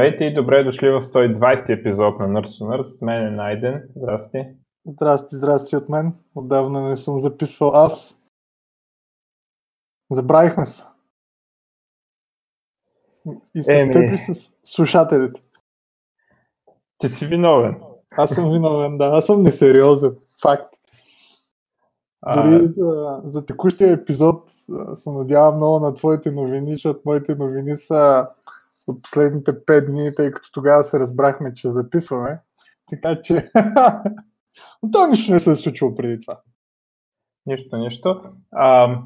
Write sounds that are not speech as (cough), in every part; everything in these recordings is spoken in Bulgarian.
Здравейте и добре дошли в 120 епизод на Nurse to Nurse. С мен е Найден. Здрасти. Здрасти, здрасти от мен. Отдавна не съм записвал аз. Забравихме се. И с Еми. теб и с слушателите. Ти си виновен. Аз съм виновен, да. Аз съм несериозен. Факт. А, Дори за, за текущия епизод се надявам много на твоите новини, защото моите новини са от последните 5 дни, тъй като тогава се разбрахме, че записваме. Така че... (laughs) Но то нищо не се е случило преди това. нищо, нищо. А,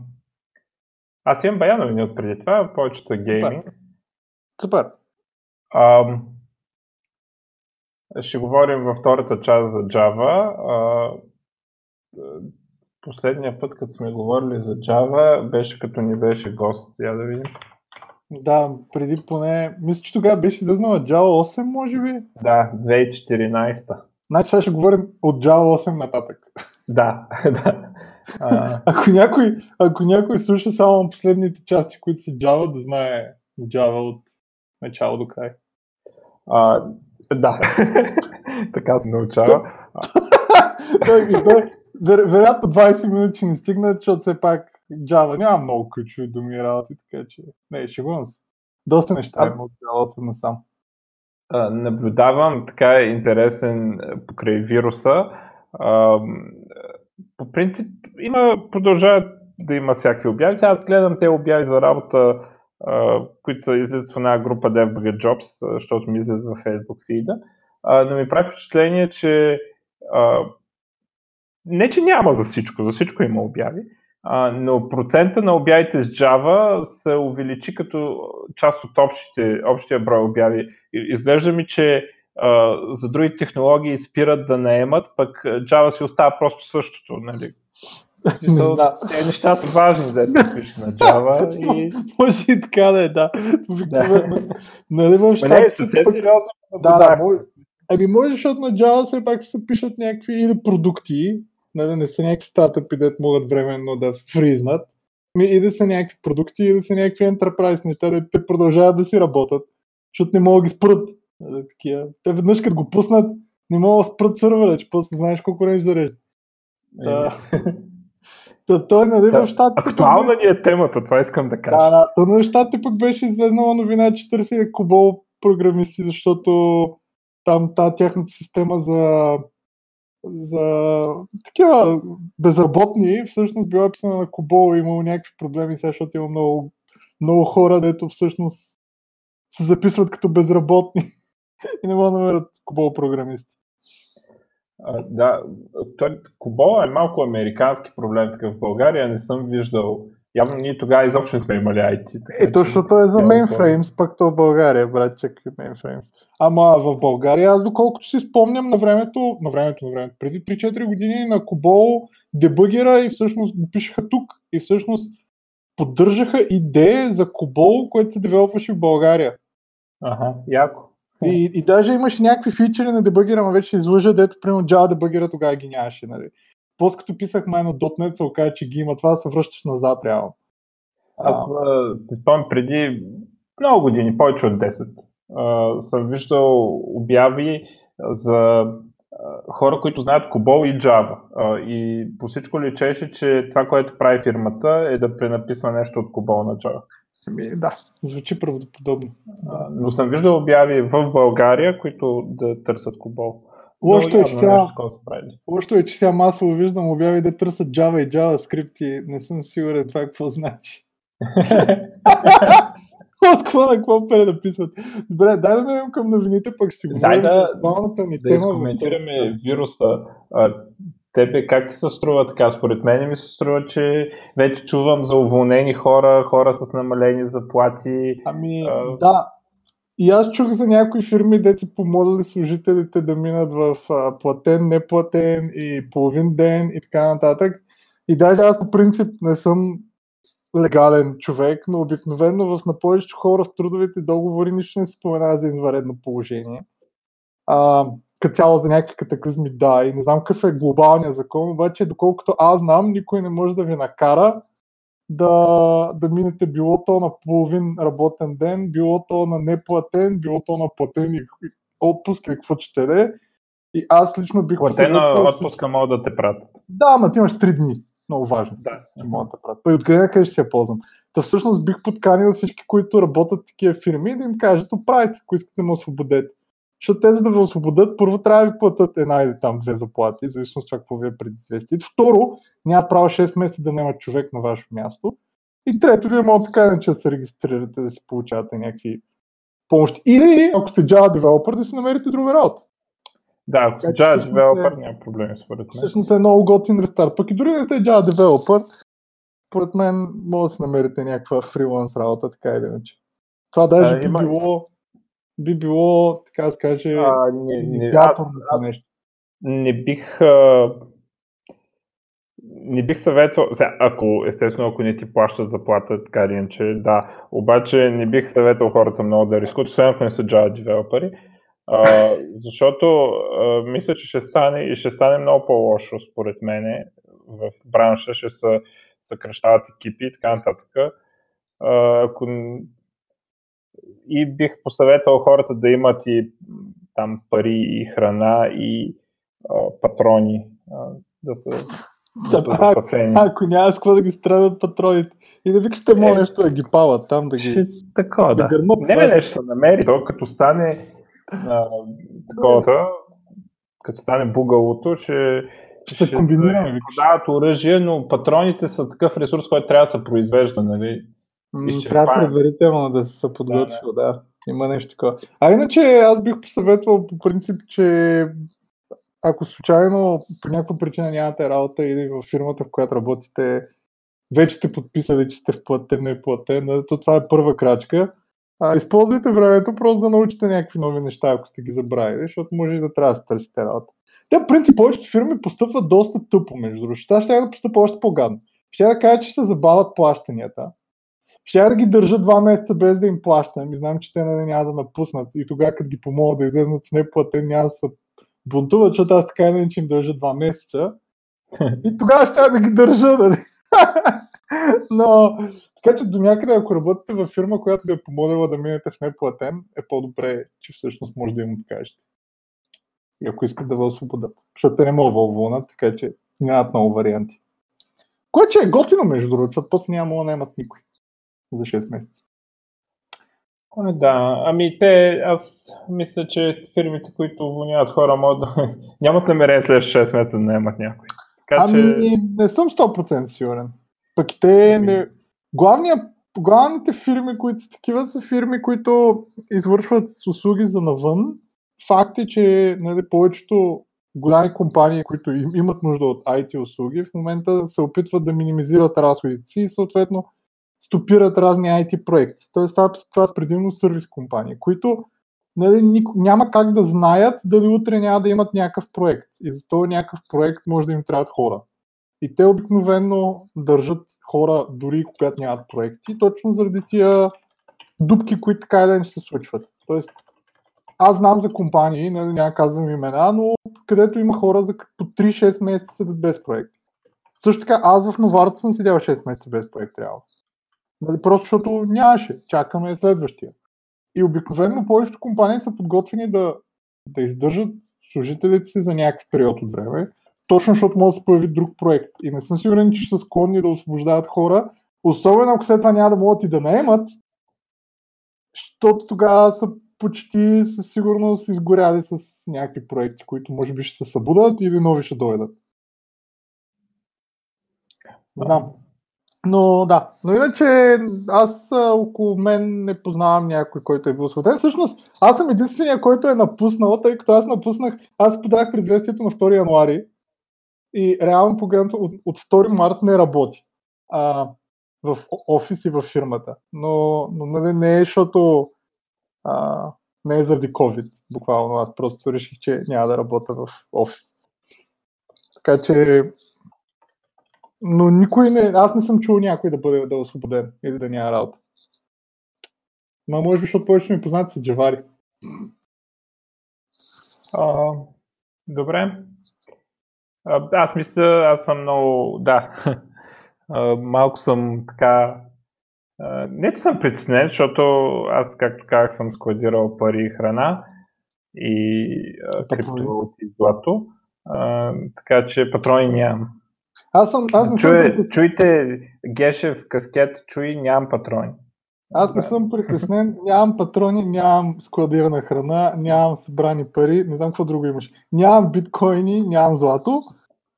аз имам бая новини от преди това, повечето са гейминг. Супер. А, ще говорим във втората част за Java. А, последния път, като сме говорили за Java, беше като ни беше гост. Я да видим. Да, преди поне... Мисля, че тогава беше излезнала Java 8, може би. Да, 2014. Значи сега ще говорим от Java 8 нататък. Да, (laughs) да. А, Ако някой, ако някой слуша само последните части, които са Java, да знае Java от начало до край. а, да, (laughs) така се научава. Той вероятно 20 минути не стигнат, защото все пак Java няма много ключови думи работи, така че не, шегувам се. Доста неща Аз- има от Java 8 насам. А, наблюдавам така интересен а, покрай вируса. А, по принцип има, продължават да има всякакви обяви. Сега аз гледам те обяви за работа, а, които са излизат в една група DevBug Jobs, защото ми излиза във Facebook фида. А, но ми прави впечатление, че а, не, че няма за всичко, за всичко има обяви, а, но процента на обявите с Java се увеличи като част от общите, общия брой обяви. Изглежда ми, че а, за други технологии спират да наемат, пък Java си остава просто същото. Нали? (laughs) Не. Те неща са важни да пишеш на (laughs) Java и... Може и така да е, да. Нали в не, съвсем пък- сериозно. Да, да, може. Ами може, защото на Java все пак се пишат някакви или продукти, нали, не са някакви стартъпи, дето могат временно да фризнат, ми и да са някакви продукти, и да са някакви enterprise неща, да те продължават да си работят, защото не могат да ги спрат. Нали, такива. Те веднъж като го пуснат, не могат да спрат сървъра, че после знаеш колко време ще зарежда. Да. (laughs) Та, той, нали, Да, в щатите... пък Актуална ни е темата, това искам да кажа. да, да. То на щатите пък беше излезнала новина, че търси кобол програмисти, защото там та тяхната система за, за такива безработни всъщност била писана на кобол имало някакви проблеми сега, защото има много, много хора, дето всъщност се записват като безработни (laughs) и не могат да намерят кобол програмисти. Да, той, е малко американски проблем такъв в България, не съм виждал. Явно ние тогава изобщо не сме имали IT. така Е, точно то е за mainframes, пък то в България, брат, чакай mainframes. Ама в България, аз доколкото си спомням на времето, на времето, на времето, преди 3-4 години на Кобол дебъгера и всъщност го пишеха тук и всъщност поддържаха идея за Кобол, което се девелопваше в България. Ага, яко. И, и даже имаше някакви фичери на дебъгера, но вече излъжа, дето примерно Java дебъгера тогава ги нямаше. Нали. После като писах май на .NET се оказа, че ги има това, да се връщаш назад реално. Аз а, си спомням преди много години, повече от 10, а, съм виждал обяви за хора, които знаят Кобол и Java. И по всичко личеше, че това, което прави фирмата е да пренаписва нещо от Кобол на Java. Ами, да, звучи правдоподобно. Но съм виждал обяви в България, които да търсят Кобол. Лошото е, че сега- са правили. Лошото е, че сега масово виждам обяви да търсят Java и JavaScript и не съм сигурен това какво значи. (laughs) От какво на какво пренаписват. Добре, дай да минем към новините, пък си Дай говорим да- главната ни да тема. изкоментираме вируса. А, тебе как ти се струва така? Според мен ми се струва, че вече чувам за уволнени хора, хора с намалени заплати. Ами, А, да. И аз чух за някои фирми, де си помолили служителите да минат в а, платен, неплатен и половин ден и така нататък. И даже аз по принцип не съм легален човек, но обикновено в на повечето хора в трудовите договори нищо не се споменава за извънредно положение. А, като цяло за някакви катаклизми, да. И не знам какъв е глобалният закон, обаче доколкото аз знам, никой не може да ви накара да, да минете било то на половин работен ден, било то на неплатен, било то на платен и отпуск, какво ще да е. И аз лично бих Платена отпуска могат да те пратят. Да, ама ти имаш 3 дни. Много важно. Да. Че могат да пратят. И откъде къде ще я ползвам? Та всъщност бих подканил всички, които работят в такива фирми, да им кажат, оправите, ако искате да ме освободете. Защото те, за да ви освободят, първо трябва да ви платят една или там две заплати, зависимо от това какво ви е предизвестие. Второ, няма право 6 месеца да няма човек на ваше място. И трето, вие може така иначе да се регистрирате, да си получавате някакви помощи. Или, ако сте Java developer, да си намерите друга работа. Да, ако сте Java developer, няма проблеми според мен. Всъщност е много готин рестарт. Пък и дори не сте Java developer, според мен може да си намерите някаква фриланс работа, така или иначе. Това даже а, би има... било би било, така да се каже, а, не, не, аз, аз нещо. Не бих а, не бих съветвал, сега, ако, естествено, ако не ти плащат заплата, така или иначе, да, обаче не бих съветвал хората много да рискуват, освен ако не са Java девелопери, а, (laughs) защото а, мисля, че ще стане и ще стане много по-лошо, според мене, в бранша, ще се съкръщават екипи и така нататък. А, ако и бих посъветвал хората да имат и там пари и храна и а, патрони, а, да са да са запасени. Ако няма с какво да ги страдат патроните. И да викаш, те може е, нещо да ги пават там, да ги... Ще, такова, да. да. Гърнат, не, не, нещо се намери. То като стане а, такова, като стане бугалото, ще, ще се комбинираме. Дават оръжие, но патроните са такъв ресурс, който трябва да се произвежда, нали? Трябва предварително да се подготвил, да, да. Има нещо такова. А иначе аз бих посъветвал по принцип, че ако случайно по някаква причина нямате работа или в фирмата, в която работите, вече сте подписали, че сте вплатен, не платен, то това е първа крачка. А, използвайте времето просто да научите някакви нови неща, ако сте ги забравили, защото може и да трябва да се търсите работа. Те, в принцип, повечето фирми постъпват доста тъпо, между другото. Ще да постъпва още по-гадно. Ще да кажа, че се забавят плащанията. Ще да ги държа два месеца без да им плащам и знам, че те нали, няма да напуснат. И тогава, като ги помогна да излезнат с неплатен, няма да се бунтуват, защото аз така иначе им държа два месеца. И тогава ще да ги държа. Нали? (laughs) Но, така че до някъде, ако работите във фирма, която ви е помолила да минете в неплатен, е по-добре, че всъщност може да им откажете. И ако искат да ви освободят. Защото те не могат да вълнат, така че нямат много варианти. Което е готино, между другото, защото после няма да наемат никой за 6 месеца. Да, ами те, аз мисля, че фирмите, които уволняват хора, могат да... (laughs) нямат намерение след 6 месеца да наемат някой. Така, ами, че... не съм 100% сигурен. Пък те ами... не... Главния, главните фирми, които са такива, са фирми, които извършват услуги за навън. Факт е, че нали, повечето голями компании, които имат нужда от IT услуги, в момента се опитват да минимизират разходите си и съответно стопират разни IT проекти. Тоест това, са предимно сервис компании, които нали, няма как да знаят дали утре няма да имат някакъв проект. И за този някакъв проект може да им трябват хора. И те обикновено държат хора дори когато нямат проекти, точно заради тия дупки, които така или иначе се случват. Тоест, аз знам за компании, нали, няма казвам имена, но където има хора за по 3-6 месеца седят без проект. Също така, аз в Новарто съм седял 6 месеца без проект, трябва. Нали, просто защото нямаше. Чакаме следващия. И обикновено повечето компании са подготвени да, да издържат служителите си за някакъв период от време, точно защото може да се появи друг проект. И не съм сигурен, че са склонни да освобождават хора, особено ако след това няма да могат и да наемат, защото тогава са почти със сигурност изгоряли с някакви проекти, които може би ще се събудат или нови ще дойдат. Знам. Но да, но иначе аз около мен не познавам някой, който е бил освободен. Всъщност, аз съм единствения, който е напуснал, тъй като аз напуснах, аз подах предизвестието на 2 януари и реално погледнато от, от 2 март не работи а, в офис и в фирмата. Но, но нали, не е, защото а, не е заради COVID, буквално. Аз просто реших, че няма да работя в офис. Така че но никой не, аз не съм чул някой да бъде да е освободен или да няма работа. Ма може би, защото повечето ми познати са джавари. А, добре. А, аз мисля, аз съм много, да. а, малко съм така а, не, че съм притеснен, защото аз, както казах, съм складирал пари и храна и а, криптовалути и злато. А, така че патрони нямам. Аз съм, аз не Чуе, съм Чуйте, Гешев, каскет, чуй, нямам патрони. Аз не съм притеснен, нямам патрони, нямам складирана храна, нямам събрани пари, не знам какво друго имаш. Нямам биткоини, нямам злато,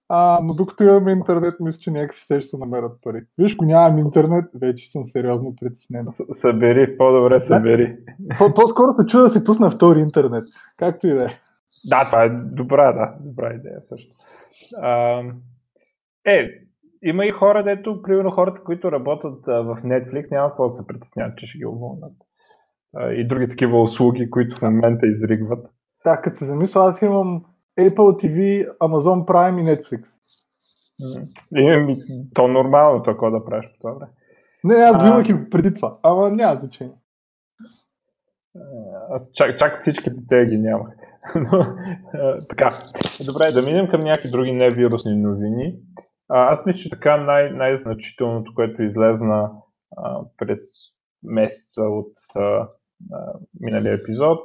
а, но докато имаме интернет, мисля, че някакси все ще се намерят пари. Виж, ако нямам интернет, вече съм сериозно притеснен. събери, по-добре събери. По-скоро се чуда да си пусна втори интернет. Както и да е. Да, това е добра, да, добра идея също. А, е, има и хора, дето, примерно хората, които работят а, в Netflix, няма какво да се притесняват, че ще ги уволнат. И други такива услуги, които в момента изригват. Да, като се замисля, аз имам Apple TV, Amazon Prime и Netflix. И, то нормално, какво да правиш по това време. Не, аз го имах и преди това, ама няма значение. Аз чак, чак всичките те ги нямах. (laughs) Но, а, така, добре, да минем към някакви други невирусни новини. Аз мисля, че така най- най-значителното, което излезна а, през месеца от а, а, миналия епизод,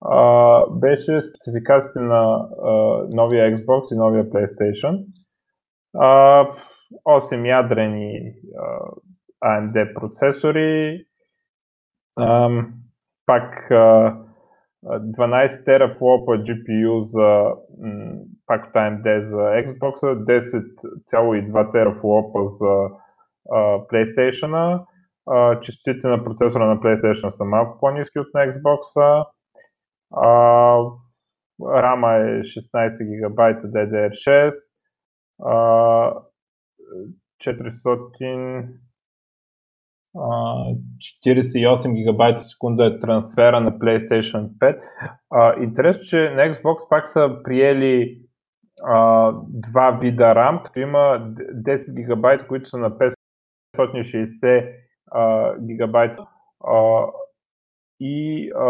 а, беше спецификация на а, новия Xbox и новия PlayStation. А, 8 ядрени а, AMD процесори, а, пак а, 12 терафлопа GPU за пак AMD за Xbox, 10,2 терафлопа за а, PlayStation. А, частотите на процесора на PlayStation са малко по-низки от на Xbox. А, рама е 16 ГБ DDR6. А, 400 48 гигабайта секунда е трансфера на PlayStation 5. А, интересно, че на Xbox пак са приели а, два вида RAM, като има 10 гигабайта, които са на 560 а, гигабайта а, и а,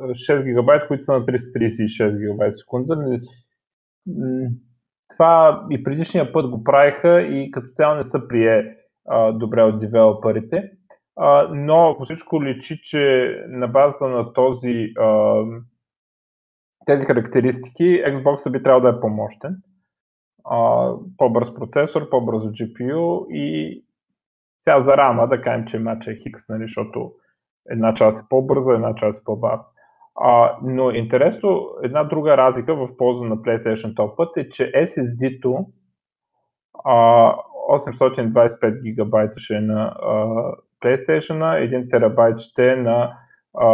6 гигабайта, които са на 336 гигабайта в секунда. Това и предишния път го правиха и като цяло не са прие а, добре от девелоперите. Но по всичко личи, че на базата на този, а, тези характеристики Xbox би трябвало да е по-мощен. А, по-бърз процесор, по-бързо GPU и сега за рама да кажем, че матча е хикс, нали, защото една част е по-бърза, една част е по-бавна. А, но интересно, една друга разлика в полза на PlayStation този път е, че SSD-то а, 825 гигабайта ще е на а, PlayStation, 1 терабайт ще е на а,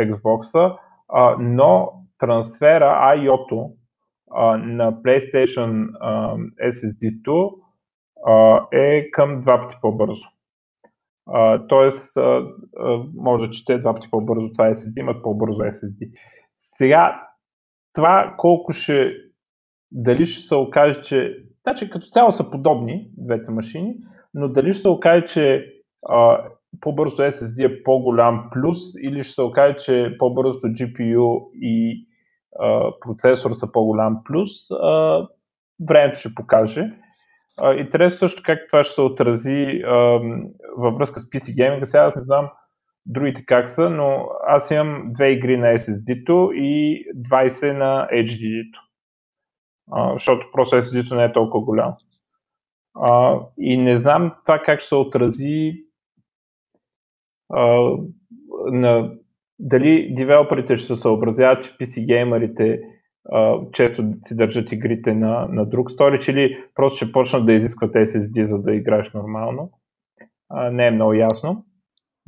Xbox, а, но трансфера а, на PlayStation а, SSD-то а, е към два пъти по-бързо. Uh, тоест, uh, uh, може да чете два пъти по-бързо това SSD, имат по-бързо SSD. Сега, това колко ще, дали ще се окаже, че Значи като цяло са подобни двете машини, но дали ще се окаже, че а, по-бързо SSD е по-голям плюс или ще се окаже, че по-бързото GPU и а, процесор са по-голям плюс, а, времето ще покаже. А, интересно също как това ще се отрази а, във връзка с PC Gaming. Сега аз не знам другите как са, но аз имам две игри на SSD-то и 20 на HDD-то а, защото просто SSD-то не е толкова голям. А, и не знам това как ще се отрази на дали девелоперите ще се съобразяват, че PC геймерите а, често си държат игрите на, на друг сторич или просто ще почнат да изискват SSD, за да играеш нормално. А, не е много ясно.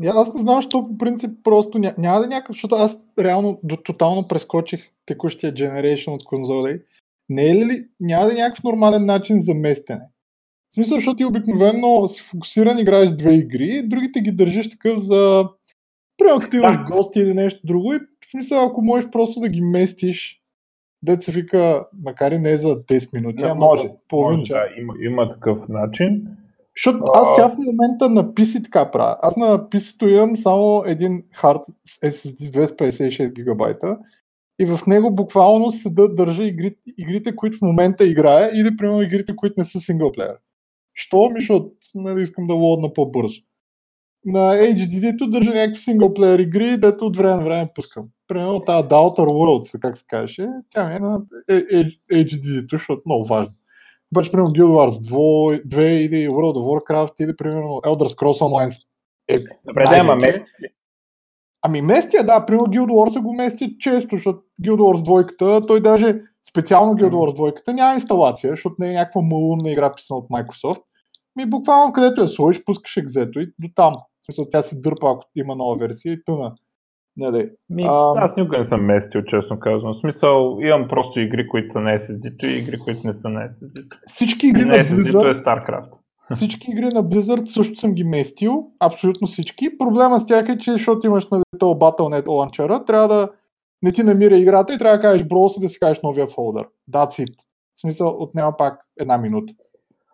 аз не знам, защото по принцип просто ня, няма да някакъв, защото аз реално до тотално прескочих текущия generation от конзоли не е ли, няма да е някакъв нормален начин за местене? В смисъл, защото ти обикновено си фокусиран, играеш две игри, другите ги държиш такъв за... Примерно, като имаш гости или нещо друго и в смисъл, ако можеш просто да ги местиш, да се вика, макар и не за 10 минути, а може, половин час. Да, има, има такъв начин. Защото аз сега в момента на PC така правя. Аз на PC-то имам само един хард SSD 256 гигабайта и в него буквално се да държа игрите, игрите, които в момента играя или примерно игрите, които не са синглплеер. Що? Ми, защото нали, искам да лодна по-бързо. На HDD-то държа някакви синглплеер игри, дето от време на време пускам. Примерно тази Outer Worlds, как се каже, тя ми е на HDD-то, защото е много важно. Обаче, примерно Guild Wars 2, 2 или World of Warcraft или примерно Elder Scrolls Online е Добре, да, ама мести Ами местия, да, примерно Guild Wars го мести често, защото Guild Wars 2, той даже специално Guild Wars 2 няма инсталация, защото не е някаква малумна игра писана от Microsoft. Ми буквално където я сложиш, пускаш екзето и до там. В смисъл, тя се дърпа, ако има нова версия и тъна. Нали. Ми, а, аз никога не съм местил, честно казвам. В смисъл, имам просто игри, които са на SSD-то и игри, които не са на SSD. Всички игри на, на SSD-то е StarCraft. Всички игри на Blizzard също съм ги местил, абсолютно всички. Проблема с тях е, че защото имаш на нали, Battle.net Launcher, трябва да не ти намира играта и трябва да кажеш броуса да си кажеш новия фолдър. That's it. В смисъл, отнема пак една минута.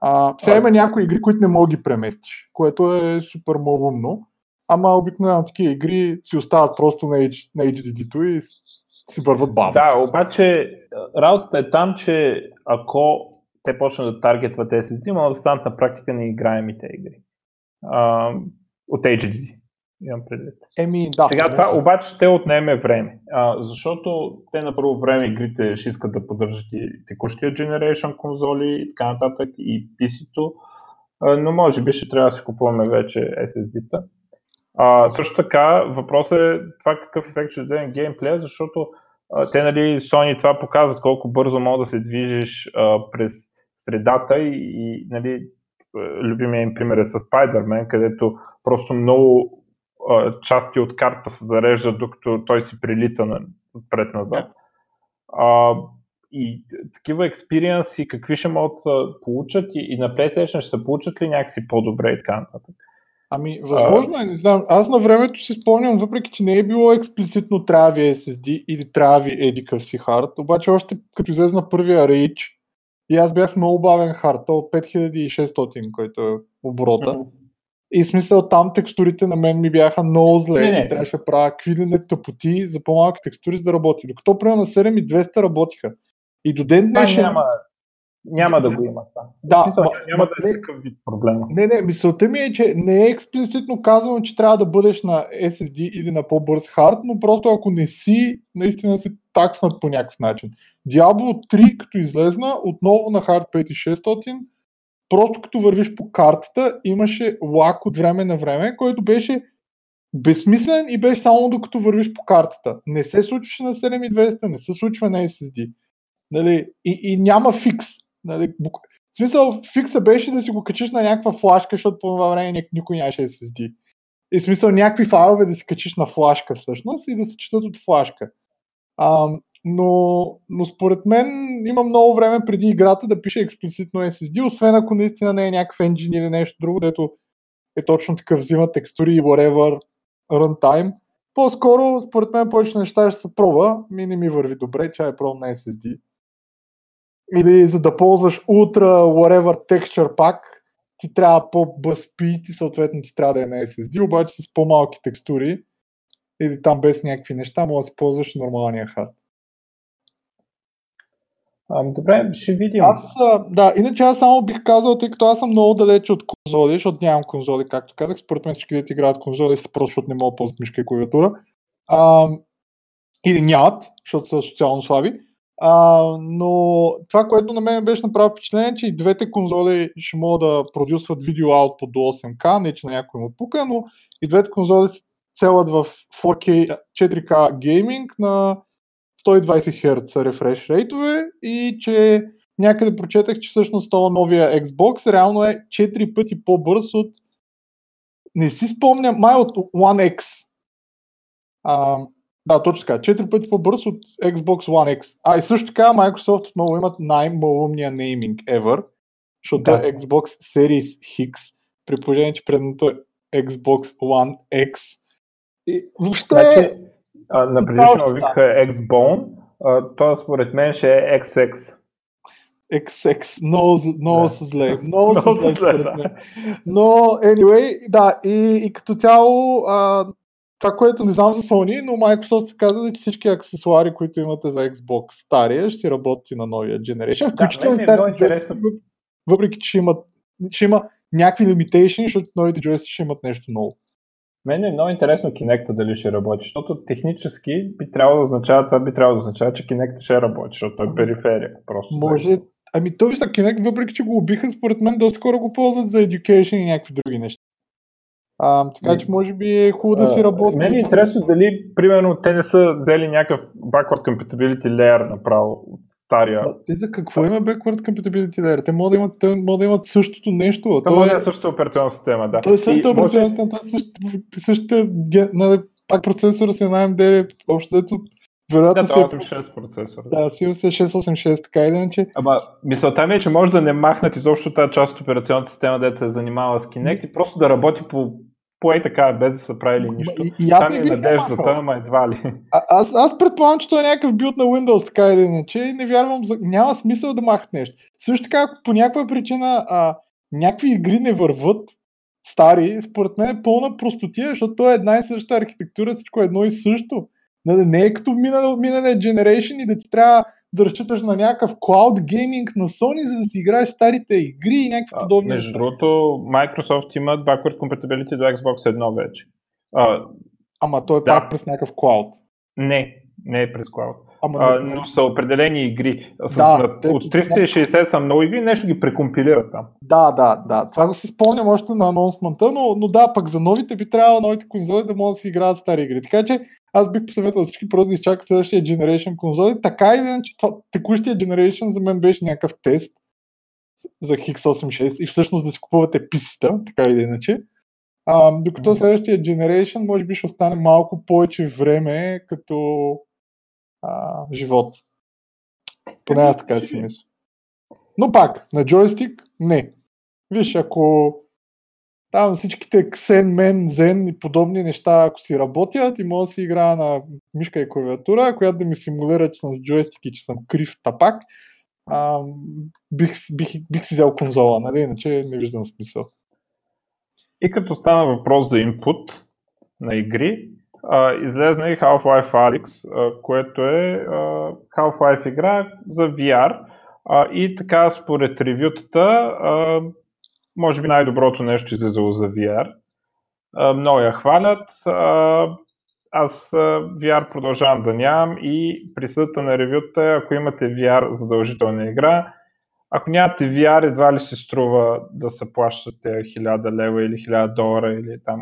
А, сега има някои игри, които не мога ги преместиш, което е супер умно. Ама обикновено такива игри си остават просто на, H, на HDD-то и си върват бавно. Да, обаче работата е там, че ако те почнат да таргетват SSD, могат да станат на практика неиграемите игри. А, от HDD. Имам предвид. Еми, да. Сега това обаче ще отнеме време, а, защото те на първо време игрите ще искат да поддържат и текущия Generation конзоли и така нататък и PC-то, а, но може би ще трябва да си купуваме вече SSD-та. А, също така, въпросът е това какъв ефект ще даде на геймплея, защото а, те, нали, Sony това показват колко бързо мога да се движиш а, през средата и, и нали, любимия им пример е с Spider-Man, където просто много части от карта се зареждат, докато той си прилита на, отпред-назад. А, и такива експириенси какви ще могат да се получат и, и на PlayStation ще се получат ли някакси по-добре и така нататък? Ами, възможно е, не знам. Аз на времето си спомням, въпреки че не е било експлицитно трябва ви SSD или трябва ви едикъв си хард, обаче още като излезе на първия Rage, и аз бях много бавен хард, от 5600, който е оборота. Mm-hmm. И смисъл там текстурите на мен ми бяха много зле не, не. трябваше да правя квилене тъпоти за по-малки текстури, за да работи. Докато примерно на 7200 работиха. И до ден днешен... Няма, няма да го има това. Да, смисъл, ма, няма да е такъв вид проблем. Не, не, мисълта ми е, че не е експлицитно казано, че трябва да бъдеш на SSD или на по-бърз хард, но просто ако не си, наистина се такснат по някакъв начин. Diablo 3, като излезна, отново на хард 5600, просто като вървиш по картата, имаше лак от време на време, който беше безсмислен и беше само докато вървиш по картата. Не се случваше на 7200, не се случва на SSD. Нали? И, и няма фикс. Нали? В смисъл, фикса беше да си го качиш на някаква флашка, защото по това време никой нямаше SSD. И смисъл някакви файлове да си качиш на флашка всъщност и да се четат от флашка. А, но, но според мен има много време преди играта да пише експлицитно SSD, освен ако наистина не е някакъв engine или нещо друго, дето е точно такъв взима текстури и whatever runtime. По-скоро, според мен, повече неща ще се пробва. Ми не ми върви добре, че е пробвам на SSD или за да ползваш Ultra whatever texture пак, ти трябва по-бъз speed и съответно ти трябва да е на SSD, обаче с по-малки текстури или там без някакви неща, може да се ползваш нормалния хард. Добре, ще видим. Аз, да, иначе аз само бих казал, тъй като аз съм много далече от конзоли, защото нямам конзоли, както казах, според мен всички дети играят конзоли са просто, защото не могат да ползват мишка и клавиатура. Или нямат, защото са социално слаби. А, но това, което на мен беше направо впечатление, че и двете конзоли ще могат да продюсват видео output до 8K, не че на някой му пука, но и двете конзоли целят в 4K, 4K гейминг на 120 Hz рефреш рейтове и че някъде прочетах, че всъщност това новия Xbox реално е 4 пъти по-бърз от не си спомням, май от One X. А, да, точно така. Четири пъти по-бърз от Xbox One X. А и също така Microsoft отново имат най-малумния нейминг ever, защото да. е Xbox Series X, при положение, че предното е Xbox One X. И въобще... Значи, а, на предишния вик е Xbone, то според мен ще е XX. XX. Много, (laughs) много са зле. Много са зле, според мен. Но, anyway, да, и, и като цяло а, това, което не знам за Sony, но Microsoft се каза, че всички аксесуари, които имате за Xbox стария, ще работи на новия Generation. Включително да, е интересно. въпреки че имат ще има някакви лимитейшни, защото новите джойстици ще имат нещо ново. Мен е много интересно Kinect дали ще работи, защото технически би трябвало да означава, това би трябвало да означава, че Kinect ще работи, защото той е периферия. Просто Може. Ами той вижда Kinect, въпреки че го убиха, според мен доста хора го ползват за education и някакви други неща. А, така че може би е хубаво да си работи. Мен е интересно дали, примерно, те не са взели някакъв backward compatibility layer направо стария. А, те за какво има backward compatibility layer? Те могат да имат, могат да имат същото нещо. Това е същата операционна система, да. Той е същата операционна система, той е същата, нали, пак процесора си на AMD, общо взето вероятно да, 86 процесор. Да, сигурно се 686, така или иначе. Ама мисълта ми е, че може да не махнат изобщо тази част от операционната система, да се е занимава с Kinect и просто да работи по по и така, без да са правили нищо. И, и аз Там не е надеждата, ама едва ли. А, аз, аз предполагам, че той е някакъв билд на Windows, така или иначе, не вярвам, за... няма смисъл да махат нещо. Също така, ако по някаква причина а, някакви игри не върват, стари, според мен е пълна простотия, защото то е една и съща архитектура, всичко е едно и също. Не, не е като миналия Generation и да ти трябва да разчиташ на някакъв cloud gaming на Sony, за да си играеш старите игри и някакви подобни. Между другото, Microsoft имат backward compatibility до Xbox 1 вече. А, Ама той е да. пак през някакъв cloud. Не, не е през cloud. Ама а, но са определени игри. С, да, на, те, от 360 са много игри, нещо ги прекомпилират там. Да, да, да. Това го си спомням още на анонсмента, но, но да, пък за новите би трябвало новите конзоли да могат да си играят стари игри. Така че аз бих посъветвал всички просто да изчакат следващия Generation конзоли. Така и че това, текущия Generation за мен беше някакъв тест за X86 и всъщност да си купувате писата, така или иначе. А, докато следващия Generation може би ще остане малко повече време като а, живот. Поне аз така си мисля. Но пак, на джойстик не. Виж, ако там всичките Xen, Men, Zen и подобни неща, ако си работят и мога да си играя на мишка и клавиатура, която да ми симулира, че съм с джойстик и че съм крив тапак, а, бих, бих, бих си взел конзола, нали? Иначе не виждам смисъл. И като стана въпрос за инпут на игри, uh, излезна и Half-Life Alyx, което е uh, Half-Life игра за VR. Uh, и така, според ревютата, uh, може би най-доброто нещо излизало за VR. Uh, много я хвалят. Uh, аз VR продължавам да нямам и присъдата на ревюта е, ако имате VR задължителна игра, ако нямате VR, едва ли се струва да се плащате 1000 лева или 1000 долара или там,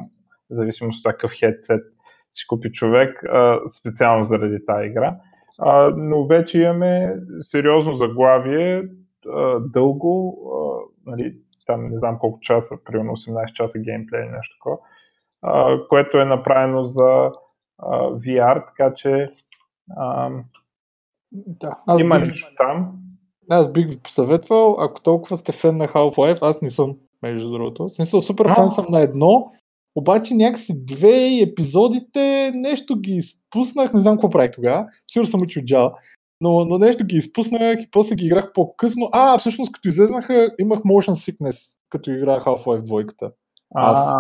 в зависимост от такъв хедсет си купи човек а, специално заради тази игра. А, но вече имаме сериозно заглавие, а, дълго, а, нали, там не знам колко часа, примерно 18 часа геймплей или нещо такова, а, което е направено за а, VR, така че а, да, аз има бих, нещо там. Аз бих ви посъветвал, ако толкова сте фен на Half-Life, аз не съм, между другото. В смисъл, супер фен съм на едно, обаче някакси две епизодите, нещо ги изпуснах, не знам какво правих тогава, сигурно съм учил Java, но, но нещо ги изпуснах и после ги играх по-късно. А, всъщност като излезнаха, имах motion sickness, като играх Half-Life 2. Аз.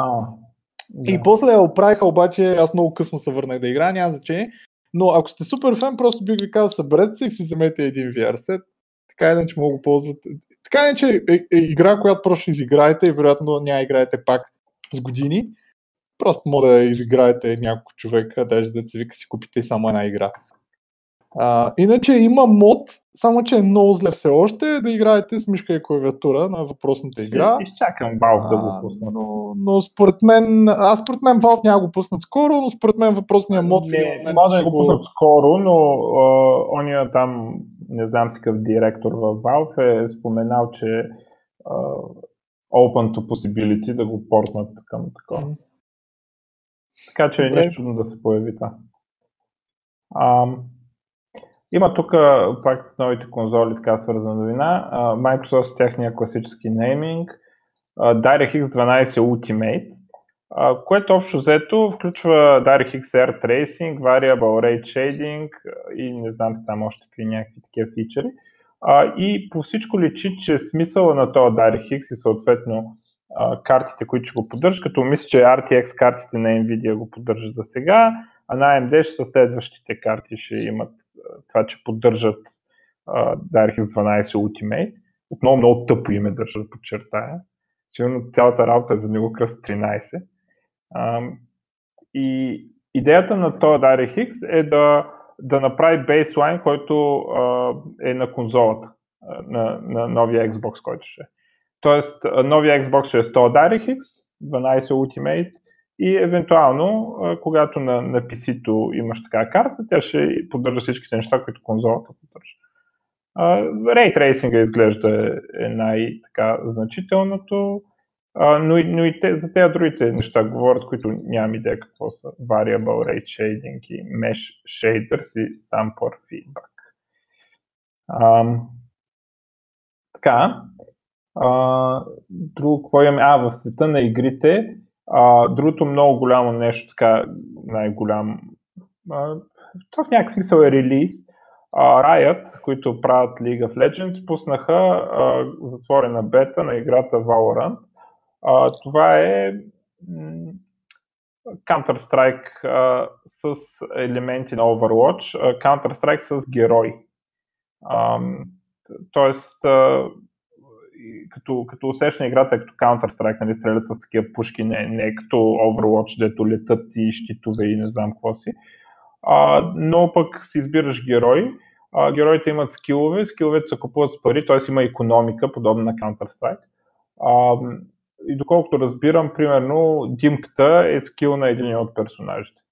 Да. И после я оправиха, обаче аз много късно се върнах да игра, няма значение. Но ако сте супер фен, просто бих ви казал, съберете се и си вземете един VR сет. Така е, че мога го ползват. Така е, че е, е игра, която просто изиграете и вероятно няма играете пак с години. Просто може да изиграете няколко човека, даже да се вика си купите само една игра. А, иначе има мод, само че е много зле все още, да играете с мишка и клавиатура на въпросната игра. Изчакам Valve да го пуснат. Но, но според мен, аз според мен Valve няма го пуснат скоро, но според мен въпросният мод не, може да го пуснат скоро, но uh, ония там, не знам си какъв директор в Valve е споменал, че uh, open to possibility да го портнат към такова. Така че е нещо чудно да се появи това. А, има тук пак с новите конзоли така свързана новина. Microsoft с техния класически нейминг. DirectX 12 Ultimate, което общо взето включва DirectX Air Tracing, Variable Rate Shading и не знам си там още какви някакви такива фичери. И по всичко личи, че смисъла на този DirectX и съответно картите, които ще го поддържат, като мисля, че RTX картите на Nvidia го поддържат за сега, а на AMD ще са следващите карти, ще имат това, че поддържат uh, DirectX 12 Ultimate. Отново много тъпо име държа да подчертая. Сигурно цялата работа е за него кръст 13. А, и идеята на този DirectX е да, да направи бейслайн, който а, е на конзолата, на, на новия Xbox, който ще е. Тоест, новия Xbox ще е 100 DirectX, 12 Ultimate и евентуално, когато на, на PC-то имаш така карта, тя ще поддържа всичките неща, които конзолата поддържа. Ray Tracing изглежда е най-значителното, но, и, но и те, за тези другите неща говорят, които нямам идея какво са. Variable Rate Shading и Mesh Shaders и Sample Feedback. А, така, а, друго, какво имаме? А, в света на игрите, а, другото много голямо нещо, така най-голям, то в някакъв смисъл е релиз, а, Riot, които правят League of Legends, пуснаха а, затворена бета на играта Valorant. А, това е Counter-Strike а, с елементи на Overwatch, а, Counter-Strike с герой. А, тоест, а, като, като усещане играта е като Counter-Strike, нали, стрелят с такива пушки, не, не е като Overwatch, дето летат и щитове и не знам какво си. А, но пък си избираш герой. А, героите имат скилове, скиловете се купуват с пари, т.е. има економика, подобна на Counter-Strike. А, и доколкото разбирам, примерно, димката е скил на един от персонажите.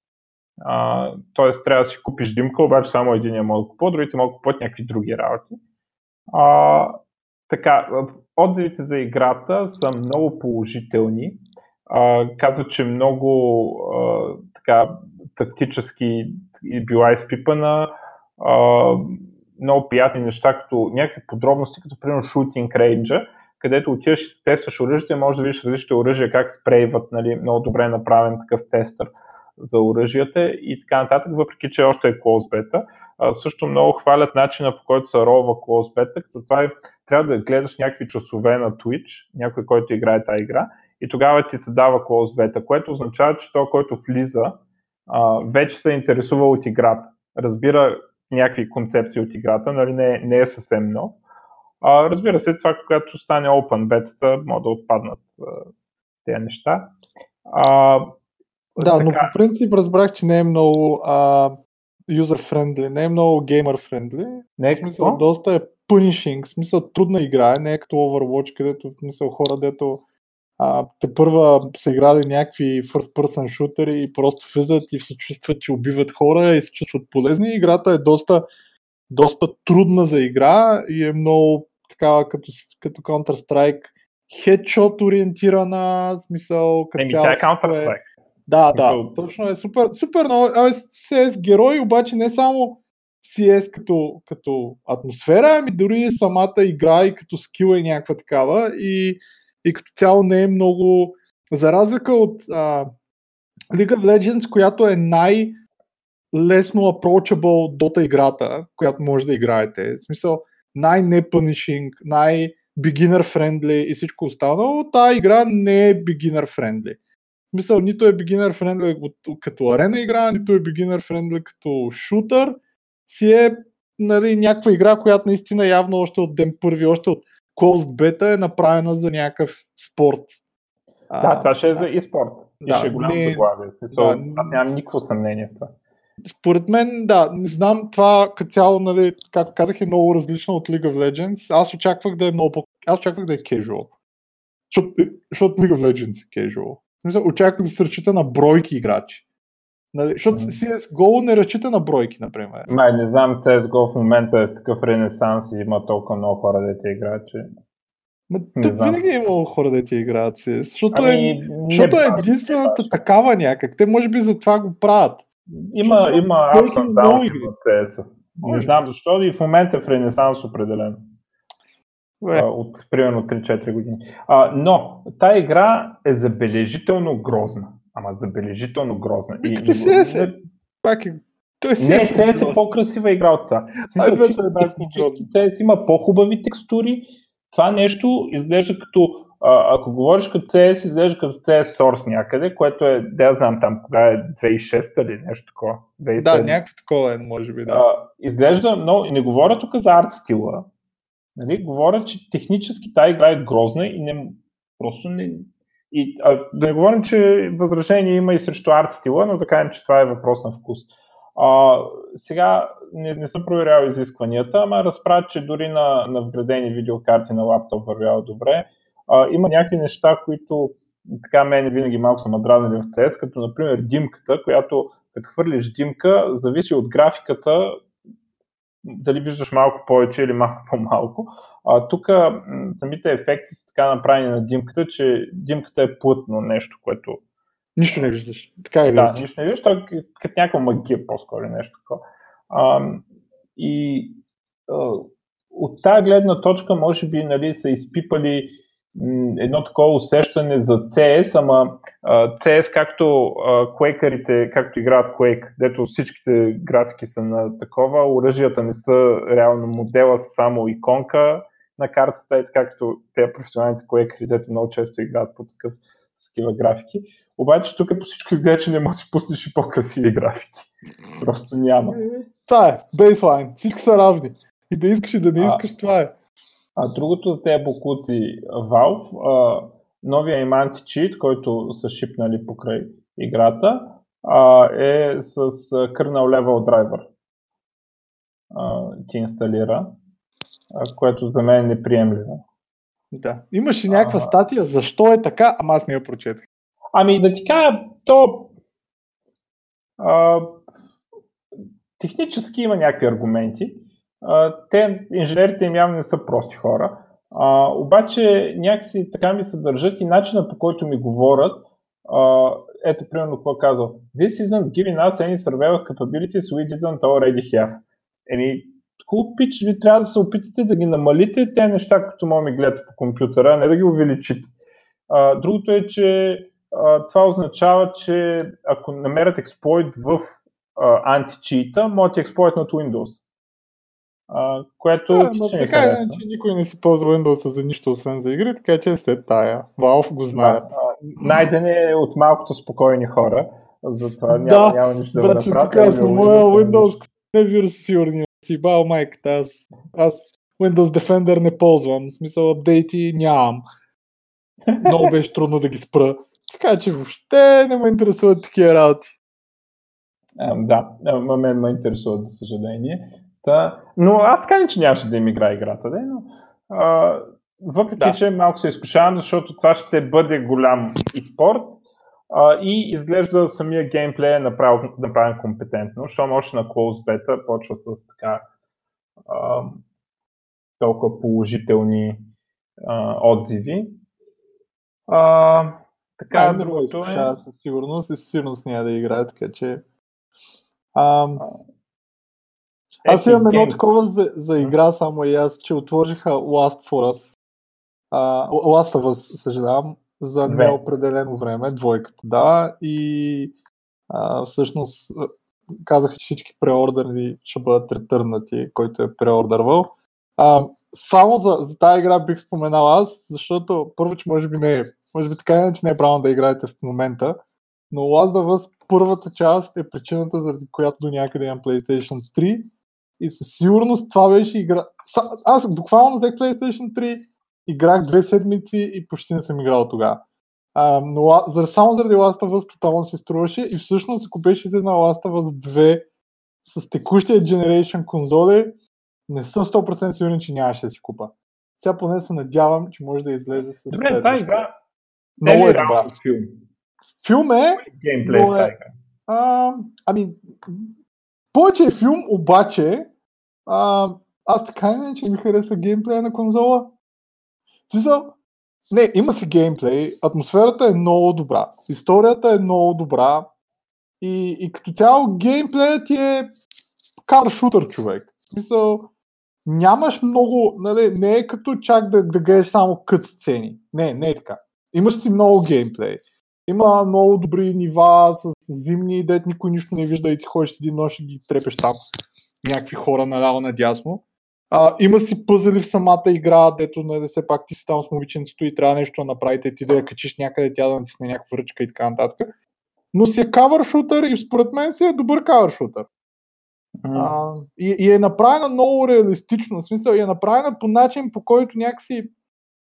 А, тоест трябва да си купиш димка, обаче само един я може да купува, другите могат да купуват някакви други работи. А, така, отзивите за играта са много положителни. Казва, че много така, тактически била изпипана. Много приятни неща, като някакви подробности, като примерно Shooting Range, където отиваш и тестваш оръжие, може да видиш различните оръжия как спрейват, нали, много добре е направен такъв тестър за оръжията и така нататък, въпреки че още е close beta. Също много хвалят начина по който се ролва close beta, като това е, трябва да гледаш някакви часове на Twitch, някой, който играе тази игра, и тогава ти се дава close beta, което означава, че той, който влиза, вече се интересува от играта. Разбира някакви концепции от играта, нали, не, не е съвсем нов. А, разбира се, това, когато стане Open Beta, могат да отпаднат а, тези неща. А, да, така... но по принцип разбрах, че не е много а, user-friendly, не е много gamer-friendly. Не е смисъл, какво? доста е punishing, в смисъл трудна игра, не е като Overwatch, където в смисъл хора, дето а, те първа са играли някакви first person шутери и просто влизат и се чувстват, че убиват хора и се чувстват полезни. Играта е доста, доста трудна за игра и е много такава като, като Counter-Strike хедшот ориентирана, смисъл като Еми, цяло. Е Counter-Strike. Да, да, точно е супер, супер много. Абе, CS герой, обаче не само CS като, като атмосфера, ами дори самата игра и като скил е някаква такава и, и като цяло не е много за разлика от а, League of Legends, която е най- лесно approachable Dota играта, която може да играете. В смисъл, най-непунишинг, най-beginner friendly и всичко останало, тази игра не е beginner friendly. В смисъл, нито е beginner friendly като арена игра, нито е beginner friendly като шутър. Си е нали, някаква игра, която наистина явно още от ден първи, още от Closed Beta е направена за някакъв спорт. Да, това ще е за e-спорт. Да, и ще е голямо не, заглавие. Да, аз нямам никакво съмнение в това. Според мен, да, не знам, това като цяло, нали, както казах, е много различно от League of Legends. Аз очаквах да е много по... Аз очаквах да е casual. Защото League of Legends е casual. Очаквах да се разчита на бройки играчи. Нали, защото CSGO не разчита на бройки, например. Май, не знам, CSGO в момента е в такъв ренесанс и има толкова много хора да те играят, че... Ма, тук винаги е имало хора да ти играят CS, защото, е- ами, е, защото е единствената не такава някак. Те може би за това го правят. Има, защото има ups and downs на CS. Не знам защо и в момента е в ренесанс определено. А, от примерно 3-4 години. А, но тая игра е забележително грозна. Ама забележително грозна. И, като се е, пак е той си не, CS е по-красива игра от това. В смисъл, CS има по-хубави текстури. Това нещо изглежда като, а, ако говориш като CS, изглежда като CS Source някъде, което е, да я знам там, кога е 2006 или нещо такова. 2007. Да, някакво такова е, може би, да. А, изглежда много, и не говоря тук за арт стила, Нали, говоря, че технически тази игра е грозна и не, Просто не... И, а, да не говорим, че възражение има и срещу арт стила, но да кажем, че това е въпрос на вкус. А, сега не, не съм проверял изискванията, ама разправят, че дори на, на вградени видеокарти на лаптоп вървява добре. А, има някакви неща, които така мен винаги малко са мадравнали в CS, като например димката, която като хвърлиш димка, зависи от графиката, дали виждаш малко повече или малко по-малко. А, тук самите ефекти са така направени на димката, че димката е плътно нещо, което... Нищо не виждаш. Така е. Да, нищо не виждаш, това е като някаква магия по-скоро нещо такова. А, и а, от тази гледна точка, може би, нали, са изпипали едно такова усещане за CS, ама CS както квейкърите, както играят Quake, дето всичките графики са на такова, оръжията не са реално модела, са само иконка на картата, и така като те професионалните квейкъри, дето много често играят по такъв с такива графики. Обаче тук по всичко изглежда, че не можеш да пуснеш и по-красиви графики. Просто няма. Това е, бейслайн. Всички са равни. И да искаш и да не искаш, а, това е. А другото за тези бокуци Valve, а, новия им античит, който са шипнали покрай играта, а, е с kernel level driver. А, ти инсталира, а, което за мен е неприемливо. Да. Имаше някаква а... статия, защо е така, ама аз не я прочетах. Ами да ти кажа, то а, технически има някакви аргументи, те, инженерите им явно не са прости хора, а, обаче някакси така ми се държат и начина по който ми говорят, а, ето примерно какво казва. This isn't giving us any surveillance capabilities we didn't already have. Еми, хубав пич, ви трябва да се опитате да ги намалите тези неща, като мога ми гледате по компютъра, не да ги увеличите. А, другото е, че а, това означава, че ако намерят експлойт в античита, могат да експлойт на Windows а, което да, но така е, че никой не си ползва Windows за нищо, освен за игри, така че се тая. Valve го знаят. Да, найден е от малкото спокойни хора, затова няма, да, няма нищо да значи, направят. Да, така, моя Windows не вирус сигурни си бал майката, аз, аз Windows Defender не ползвам, в смисъл апдейти нямам. Много беше трудно да ги спра. Така че въобще не ме интересуват такива работи. да, мен ме интересува, за съжаление. Та, но аз така не, че нямаше да им игра играта, де, но а, въпреки, да. че малко се изкушавам, защото това ще бъде голям и спорт а, и изглежда самия геймплей е направен, направен компетентно, защото още на Close Beta почва с така а, толкова положителни а, отзиви. А, така, а, другото е... Със сигурност и със сигурност няма да играе, така че... А, аз имам едно такова за, за игра само и аз, че отложиха Last for Us. Uh, Last of Us, съжалявам, за неопределено време, двойката, да, и uh, всъщност казаха, че всички преордъри ще бъдат ретърнати, който е преордървал. Uh, само за, за тази игра бих споменал аз, защото първо, че може би не е, може би така не, че не е правилно да играете в момента, но Last of Us първата част е причината, заради която до някъде имам PlayStation 3 и със сигурност това беше игра. Аз буквално взех PlayStation 3, играх две седмици и почти не съм играл тогава. А, но за, само заради Last of Us тотално се струваше и всъщност ако беше излезнал Last of Us 2 с текущия Generation конзоли, не съм 100% сигурен, че нямаше да си купа. Сега поне се надявам, че може да излезе с. Добре, това игра. Много е, е добра. Филм. Филм е. Геймплей е, а, ами, повече филм, обаче а, аз така не, че ми харесва геймплея на конзола. В смисъл, не, има си геймплей, атмосферата е много добра, историята е много добра и, и като цяло геймплеят ти е кар шутър човек. В смисъл, нямаш много, нали, не е като чак да, да гледаш само кът сцени. Не, не е така. Имаш си много геймплей. Има много добри нива с зимни, дет никой нищо не вижда и ти ходиш един нощ и ги трепеш там някакви хора наляво надясно. А, има си пъзели в самата игра, дето нали, все пак ти си там с момиченцето и трябва нещо да направите, ти да я качиш някъде, тя да натисне някаква ръчка и така нататък. Но си е кавър шутър и според мен си е добър кавър шутър. Mm. А, и, и, е направена много реалистично, в смисъл и е направена по начин, по който някакси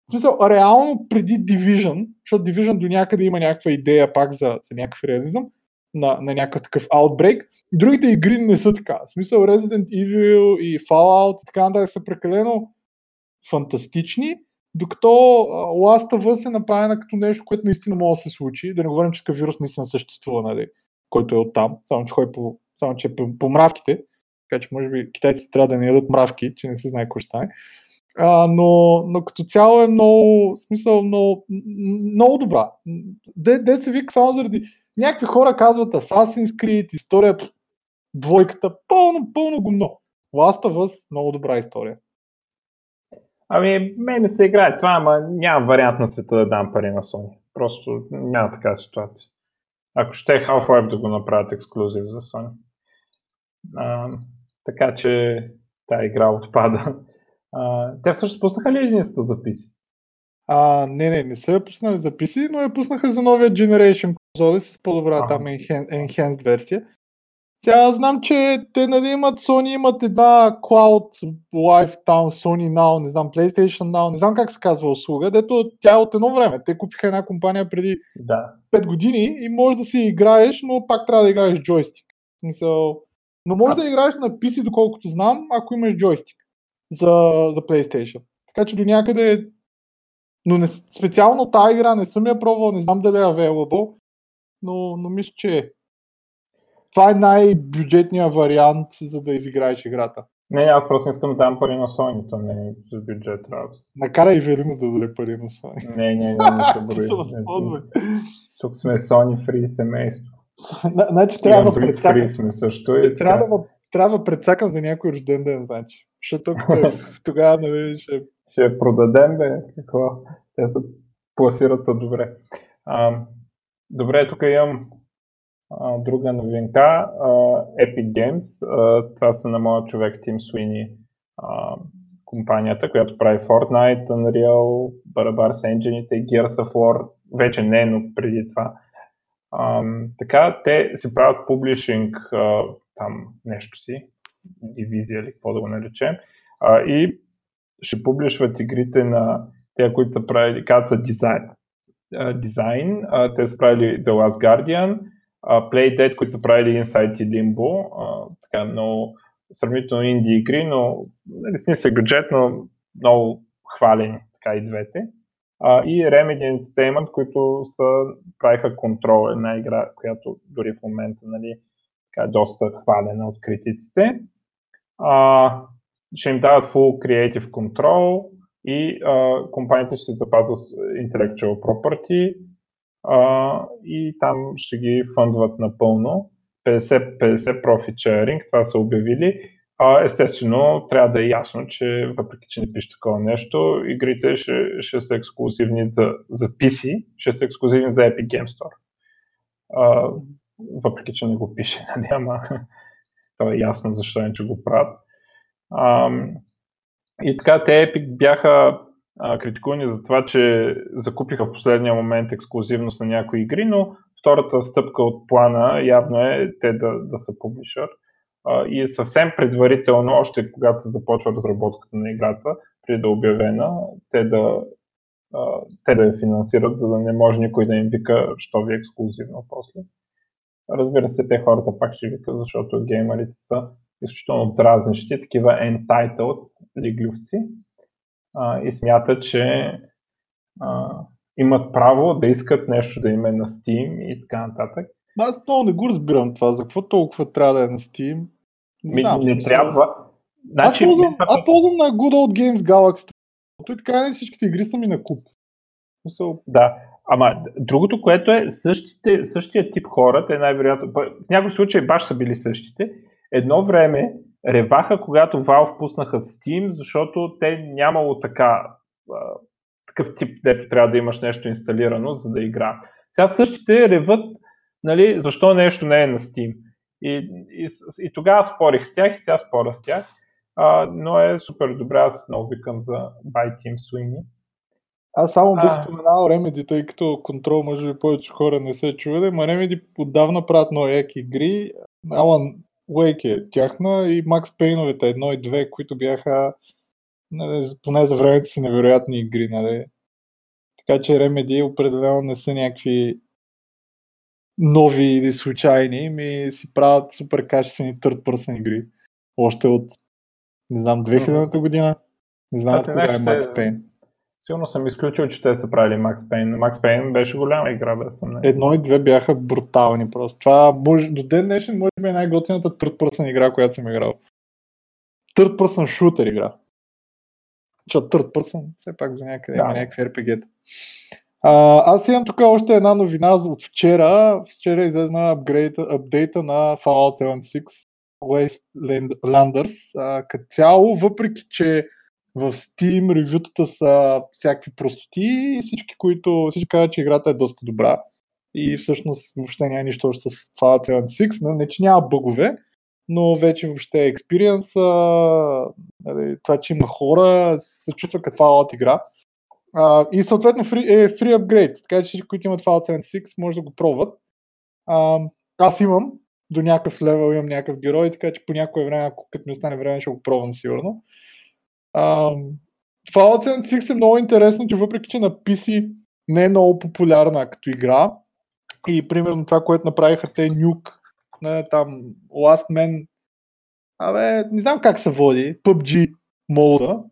В смисъл, реално преди Division, защото Division до някъде има някаква идея пак за, за някакъв реализъм, на, на някакъв такъв outbreak. Другите игри не са така. В смисъл Resident Evil и Fallout и така нататък са прекалено фантастични, докато Last of Us е направена като нещо, което наистина може да се случи. Да не говорим, че такъв вирус наистина съществува, нали, който е оттам, само че ходи по, само, че е по, по мравките. Така че може би китайците трябва да не ядат мравки, че не се знае какво ще стане. А, но, но като цяло е много, смисъл, много, много добра. Де, де се вика само заради... Някакви хора казват Assassin's Creed, история, двойката, пълно, пълно гумно. Last of много добра история. Ами, мен не се играе това, ама няма вариант на света да дам пари на Sony. Просто няма такава ситуация. Ако ще Half-Life да го направят ексклюзив за Sony. А, така че тази игра отпада. А, тя всъщност пуснаха ли единството за PC? А, не, не, не са я пуснали за PC, но я пуснаха за новия Generation конзоли с по-добра ага. там enhanced версия. Сега знам, че те нали имат, Sony имат една Cloud Live там, Sony Now, не знам, PlayStation Now, не знам как се казва услуга, дето тя е от едно време. Те купиха една компания преди да. 5 години и може да си играеш, но пак трябва да играеш джойстик. Смисъл, но може а... да играеш на PC, доколкото знам, ако имаш джойстик за, за PlayStation. Така че до някъде но не, специално тази игра не съм я пробвал, не знам дали е available, но, но мисля, че е това е най-бюджетният вариант, за да изиграеш играта. Не, аз просто искам да дам пари на Sony, то не е за бюджет работа. Накарай Велина да даде пари на Sony. Не, не, не, не се брои. (laughs) Тук сме Sony Free семейство. Значи трябва да предсакам. сме също. И трябва, трябва предсакам за някой рожден ден, значи. Защото (laughs) тогава, нали, ще... Ще продадем, бе, какво? Те се пласират добре. А, добре, тук имам друга новинка, Epic Games, това са на моят човек Тим Суини, компанията, която прави Fortnite, Unreal, барабар с енджините, Gears of War, вече не, но преди това. така, те си правят публишинг там нещо си, дивизия или какво да го наречем, и ще публишват игрите на те, които са правили, казват са дизайн. дизайн. те са правили The Last Guardian, uh, Playdead, които са правили Inside и Limbo, uh, така много сравнително инди игри, но нали, с нисък бюджет, но много хвалени така и двете. Uh, и Remedy Entertainment, които са, правиха контрол, една игра, която дори в момента нали, така, е доста хвалена от критиците. Uh, ще им дават full creative control и uh, компаниите ще се запазват intellectual property, а, и там ще ги фъндват напълно. 50-50 profit sharing, това са обявили. А, естествено, трябва да е ясно, че въпреки, че не пише такова нещо, игрите ще, ще са ексклюзивни за, за PC, ще са ексклюзивни за Epic Game Store. А, въпреки, че не го пише, (laughs) нали, ама то е ясно защо не, че го правят. А, и така, те Epic бяха а, критикувани за това, че закупиха в последния момент ексклюзивност на някои игри, но втората стъпка от плана явно е те да, да са публишър. И е съвсем предварително, още когато се започва разработката на играта, преди да е обявена, те да, те да я финансират, за да не може никой да им вика, що ви е ексклюзивно после. Разбира се, те хората пак ще викат, защото геймерите са изключително дразнещи, такива entitled лиглювци, а, и смятат, че а, имат право да искат нещо да има на Steam и така нататък. Аз много не го разбирам това. За какво толкова трябва да е на Steam? Не, знам, не трябва. Значи, аз, ползвам, аз ползвам на Good Old Games Galaxy. И така не всичките игри са ми на куп. Да, ама другото, което е същите, същия тип хора, те най-вероятно, в някои случаи баш са били същите, едно време реваха, когато Valve пуснаха Steam, защото те нямало така, такъв тип, дето трябва да имаш нещо инсталирано, за да игра. Сега същите реват, нали, защо нещо не е на Steam. И, и, и тогава спорих с тях и сега споря с тях. А, но е супер добре, аз много викам за By Team Sweeney. Аз само бих споменал Remedy, тъй като контрол, може би повече хора не се чували, но Remedy отдавна правят много яки игри. Alan Wake е тяхна и Max Payne-овете 1 и 2, които бяха нали, поне за времето си невероятни игри. Нали. Така че Remedy определено не са някакви нови или случайни, ми си правят супер качествени third person игри. Още от, не знам, 2000-та година. Не знам кога е Max Payne. Сигурно съм изключил, че те са правили Max Payne. Max Payne беше голяма игра, без съмнение. Едно и две бяха брутални просто. Това може, до ден днешен може би е най-готината third person игра, която съм играл. Third person shooter игра. Защото third person, все пак до някъде Да. има някакви RPG-та. А, аз имам тук още една новина от вчера. Вчера излезна апгрейта, апдейта на Fallout 76 Wastelanders. Като цяло, въпреки че в Steam ревютата са всякакви простоти и всички, които всички казват, че играта е доста добра. И всъщност въобще няма нищо общо с Fallout 76. Не, че няма бъгове, но вече въобще експириенса, нали, това, че има хора, се чувства като Fallout игра. И съответно е free upgrade, така че всички, които имат Fallout 76, може да го пробват. Аз имам, до някакъв левел имам някакъв герой, така че по някое време, ако като ми остане време, ще го пробвам сигурно. А, Fallout 76 е много интересно, че въпреки, че на PC не е много популярна като игра, и примерно това, което направиха те на там Last Man, абе, не знам как се води, PUBG мода,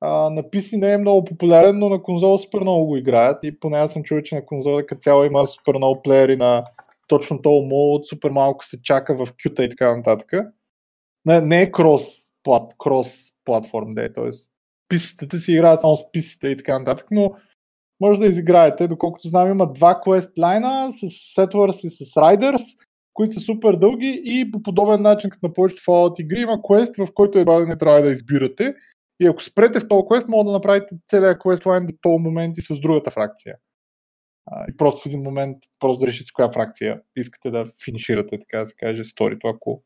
а, на PC не е много популярен, но на конзола супер много го играят и поне аз съм чул, че на конзола като цяло има супер много плеери на точно този мод, супер малко се чака в кюта и така нататък. Не, не е крос, плат, крос платформ, да е, т.е. писите си играят само с писите и така нататък, но може да изиграете. Доколкото знам, има два квест лайна с Settlers и с Riders, които са супер дълги и по подобен начин, като на повечето Fallout игри, има квест, в който едва не трябва да избирате. И ако спрете в този квест, може да направите целият квест лайн до този момент и с другата фракция. А, и просто в един момент просто да решите коя фракция искате да финиширате, така да се каже, сторито, ако,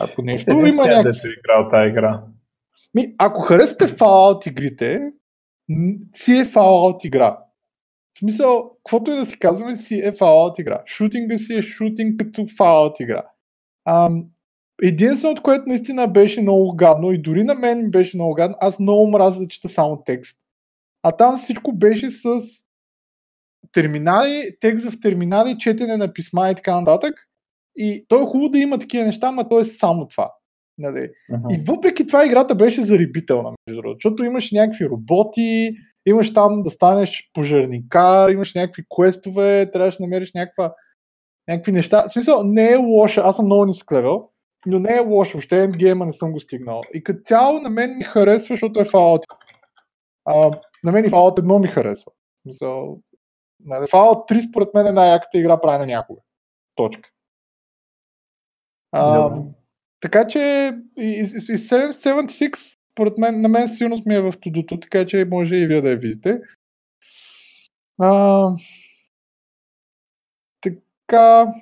ако нещо има Единственият, някакви... дето е играл тази игра. Ми, ако харесате Fallout игрите, си е Fallout игра. В смисъл, каквото и да си казваме, си е Fallout игра. Шутинга си е шутинг като Fallout игра. Ам, единственото, което наистина беше много гадно и дори на мен беше много гадно, аз много мразя да чета само текст. А там всичко беше с терминали, текст в терминали, четене на писма и така нататък. И то е хубаво да има такива неща, но то е само това. Нали? Мгм. И въпреки това играта беше зарибителна, между другото, защото имаш някакви роботи, имаш там да станеш пожарникар, имаш някакви квестове, трябваше да намериш някаква, някакви неща. В смисъл, не е лоша, аз съм много нисък левел, но не е лоша, въобще ендгейма не съм го стигнал. И като цяло на мен ми харесва, защото е Fallout. А, на мен и Fallout 1 ми харесва. В смисъл, нали, Fallout 3 според мен е най-яката игра правена някога. Точка. А, така че и, и, и 76, според мен, на мен сигурно ми е в тудото, така че може и вие да я видите. А, така.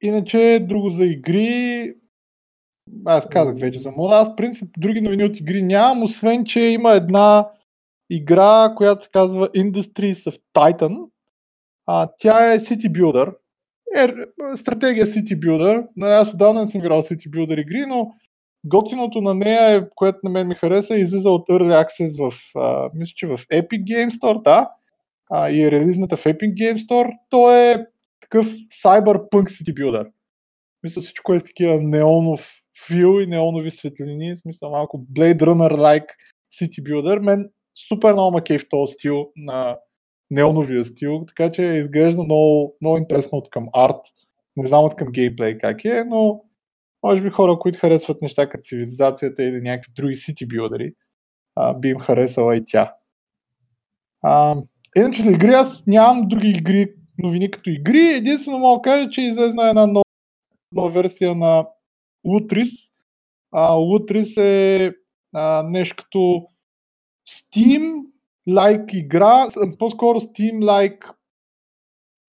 Иначе, друго за игри. Аз казах вече за мода. Аз, в принцип, други новини от игри нямам, освен, че има една игра, която се казва Industries of Titan. А, тя е City Builder. Е, стратегия City Builder. Аз отдавна не съм играл City Builder игри, но готиното на нея, е, което на мен ми хареса, е излиза от Early Access в, а, мисля, че в Epic Game Store, да, а, и е релизната в Epic Game Store. То е такъв Cyberpunk City Builder. Мисля, всичко е с такива неонов фил и неонови светлини, в смисъл малко Blade Runner-like City Builder. Мен супер много ма кеф този стил на неоновия стил, така че изглежда много, много интересно от към арт. Не знам от към геймплей как е, но може би хора, които харесват неща като цивилизацията или някакви други сити билдери, би им харесала и тя. А, иначе за игри аз нямам други игри, новини като игри. Единствено мога да кажа, че излезна една нова, нова версия на Lutris. А, Lutris е а, нещо като Steam like игра, по-скоро Steam like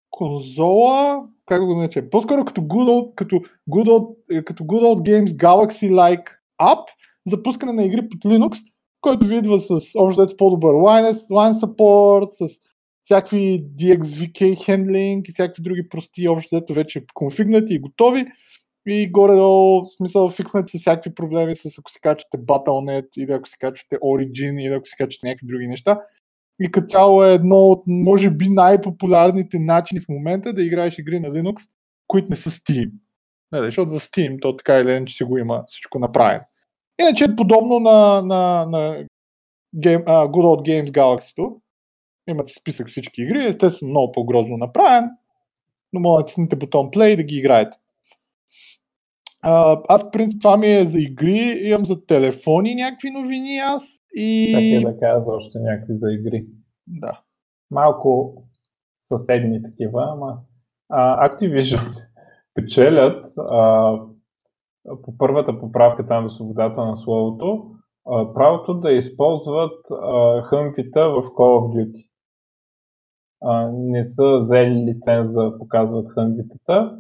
конзола, как да го нарече, по-скоро като Good Old, като Good Old, е, като Good Old Games Galaxy like app за пускане на игри под Linux, който ви идва с общо по-добър line, line support, с всякакви DXVK handling и всякакви други прости общо дето вече конфигнати и готови. И горе-долу, в смисъл, фикснат се всякакви проблеми с ако си качвате Battle.net или ако си качвате Origin или ако си качвате някакви други неща. И като цяло е едно от, може би, най-популярните начини в момента да играеш игри на Linux, които не са Steam. Не, защото в Steam то така или иначе си го има всичко направено. Иначе е подобно на, на, на Game, uh, Good Old Games Galaxy. Имате списък всички игри, естествено много по-грозно направен, но да тиснете бутон Play да ги играете. Uh, аз, в принцип, това ми е за игри, имам за телефони някакви новини аз и... Така е да кажа още някакви за игри. Да. Малко съседни такива, ама uh, Activision (laughs) печелят uh, по първата поправка там до свободата на словото, uh, правото да използват uh, хъмфита в Call of Duty. Uh, не са взели лиценза, показват хъмфитата,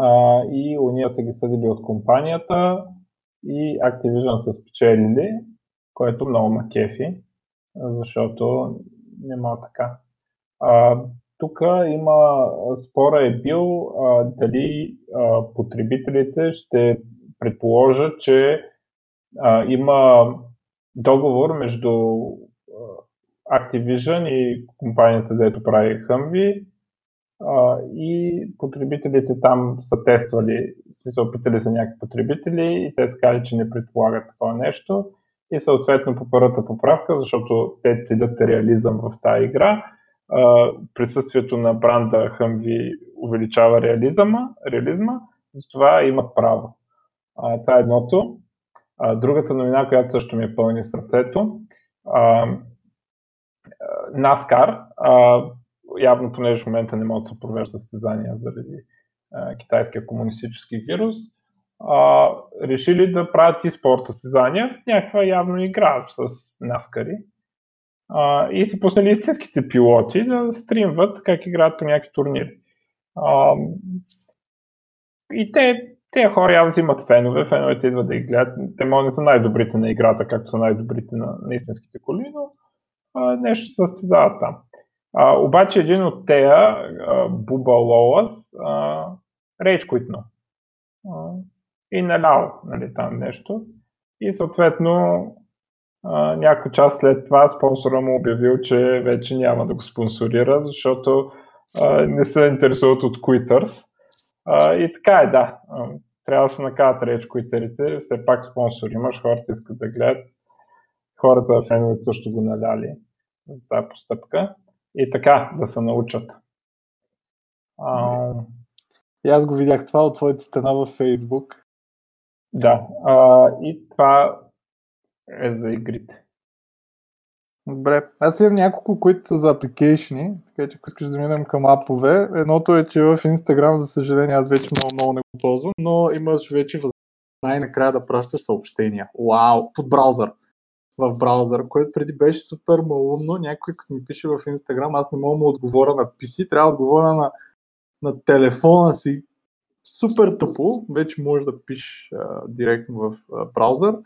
а, и уния са ги съдили от компанията и Activision са спечелили, което много ма кефи, защото не мога така. А, тук има, спора е бил а, дали а, потребителите ще предположат, че а, има договор между Activision и компанията, дето прави И потребителите там са тествали, в смисъл питали са някакви потребители и те са казали, че не предполагат такова нещо и съответно по първата поправка, защото те целят реализъм в тази игра, присъствието на бранда Humvee увеличава реализма, реализма затова имат право. това е едното. другата новина, която също ми е пълни сърцето, NASCAR, явно понеже в момента не могат да се провеждат състезания заради а, китайския комунистически вирус, а, решили да правят и спорт състезания в някаква явно игра с наскари. А, и си пуснали истинските пилоти да стримват как играят по някакви турнири. А, и те, те хора явно взимат фенове, феновете идват да ги гледат. Те може не са най-добрите на играта, както са най-добрите на, на истинските коли, но а, нещо се състезават там. А, обаче един от тея, Буба Лолас, рейдж квитна. И налял, нали, там нещо. И съответно някой час след това спонсора му обявил, че вече няма да го спонсорира, защото а, не се интересуват от. А, и така е, да. Трябва да се накарат реч куитерите. Все пак спонсор имаш, хората искат да гледат. Хората феновете също го наляли за тази постъпка и така да се научат. А... И аз го видях това от твоята стена във Фейсбук. Да, а, и това е за игрите. Добре, аз имам няколко, които са за апликейшни, така че ако искаш да минем към апове, едното е, че в Instagram, за съжаление, аз вече много, много не го ползвам, но имаш вече възможност най-накрая да пращаш съобщения. Вау, под браузър в браузър, което преди беше супер малумно. Някой като ми пише в Instagram, аз не мога да му отговоря на PC, трябва да отговоря на, на телефона си. Супер тъпо, вече можеш да пишеш а, директно в а, браузър.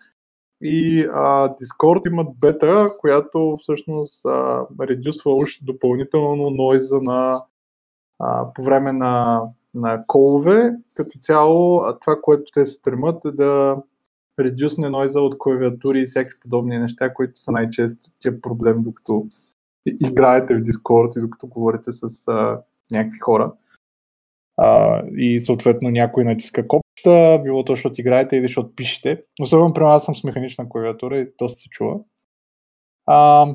И а, Discord имат бета, която всъщност а, редюсва още допълнително нойза на, а, по време на, на колове. Като цяло това, което те стремат е да редюсне нойза от клавиатури и всякакви подобни неща, които са най-често тия проблем, докато играете в Discord и докато говорите с а, някакви хора. А, и съответно някой натиска копчета, било то, защото играете или защото пишете. Особено при аз съм с механична клавиатура и доста се чува. А,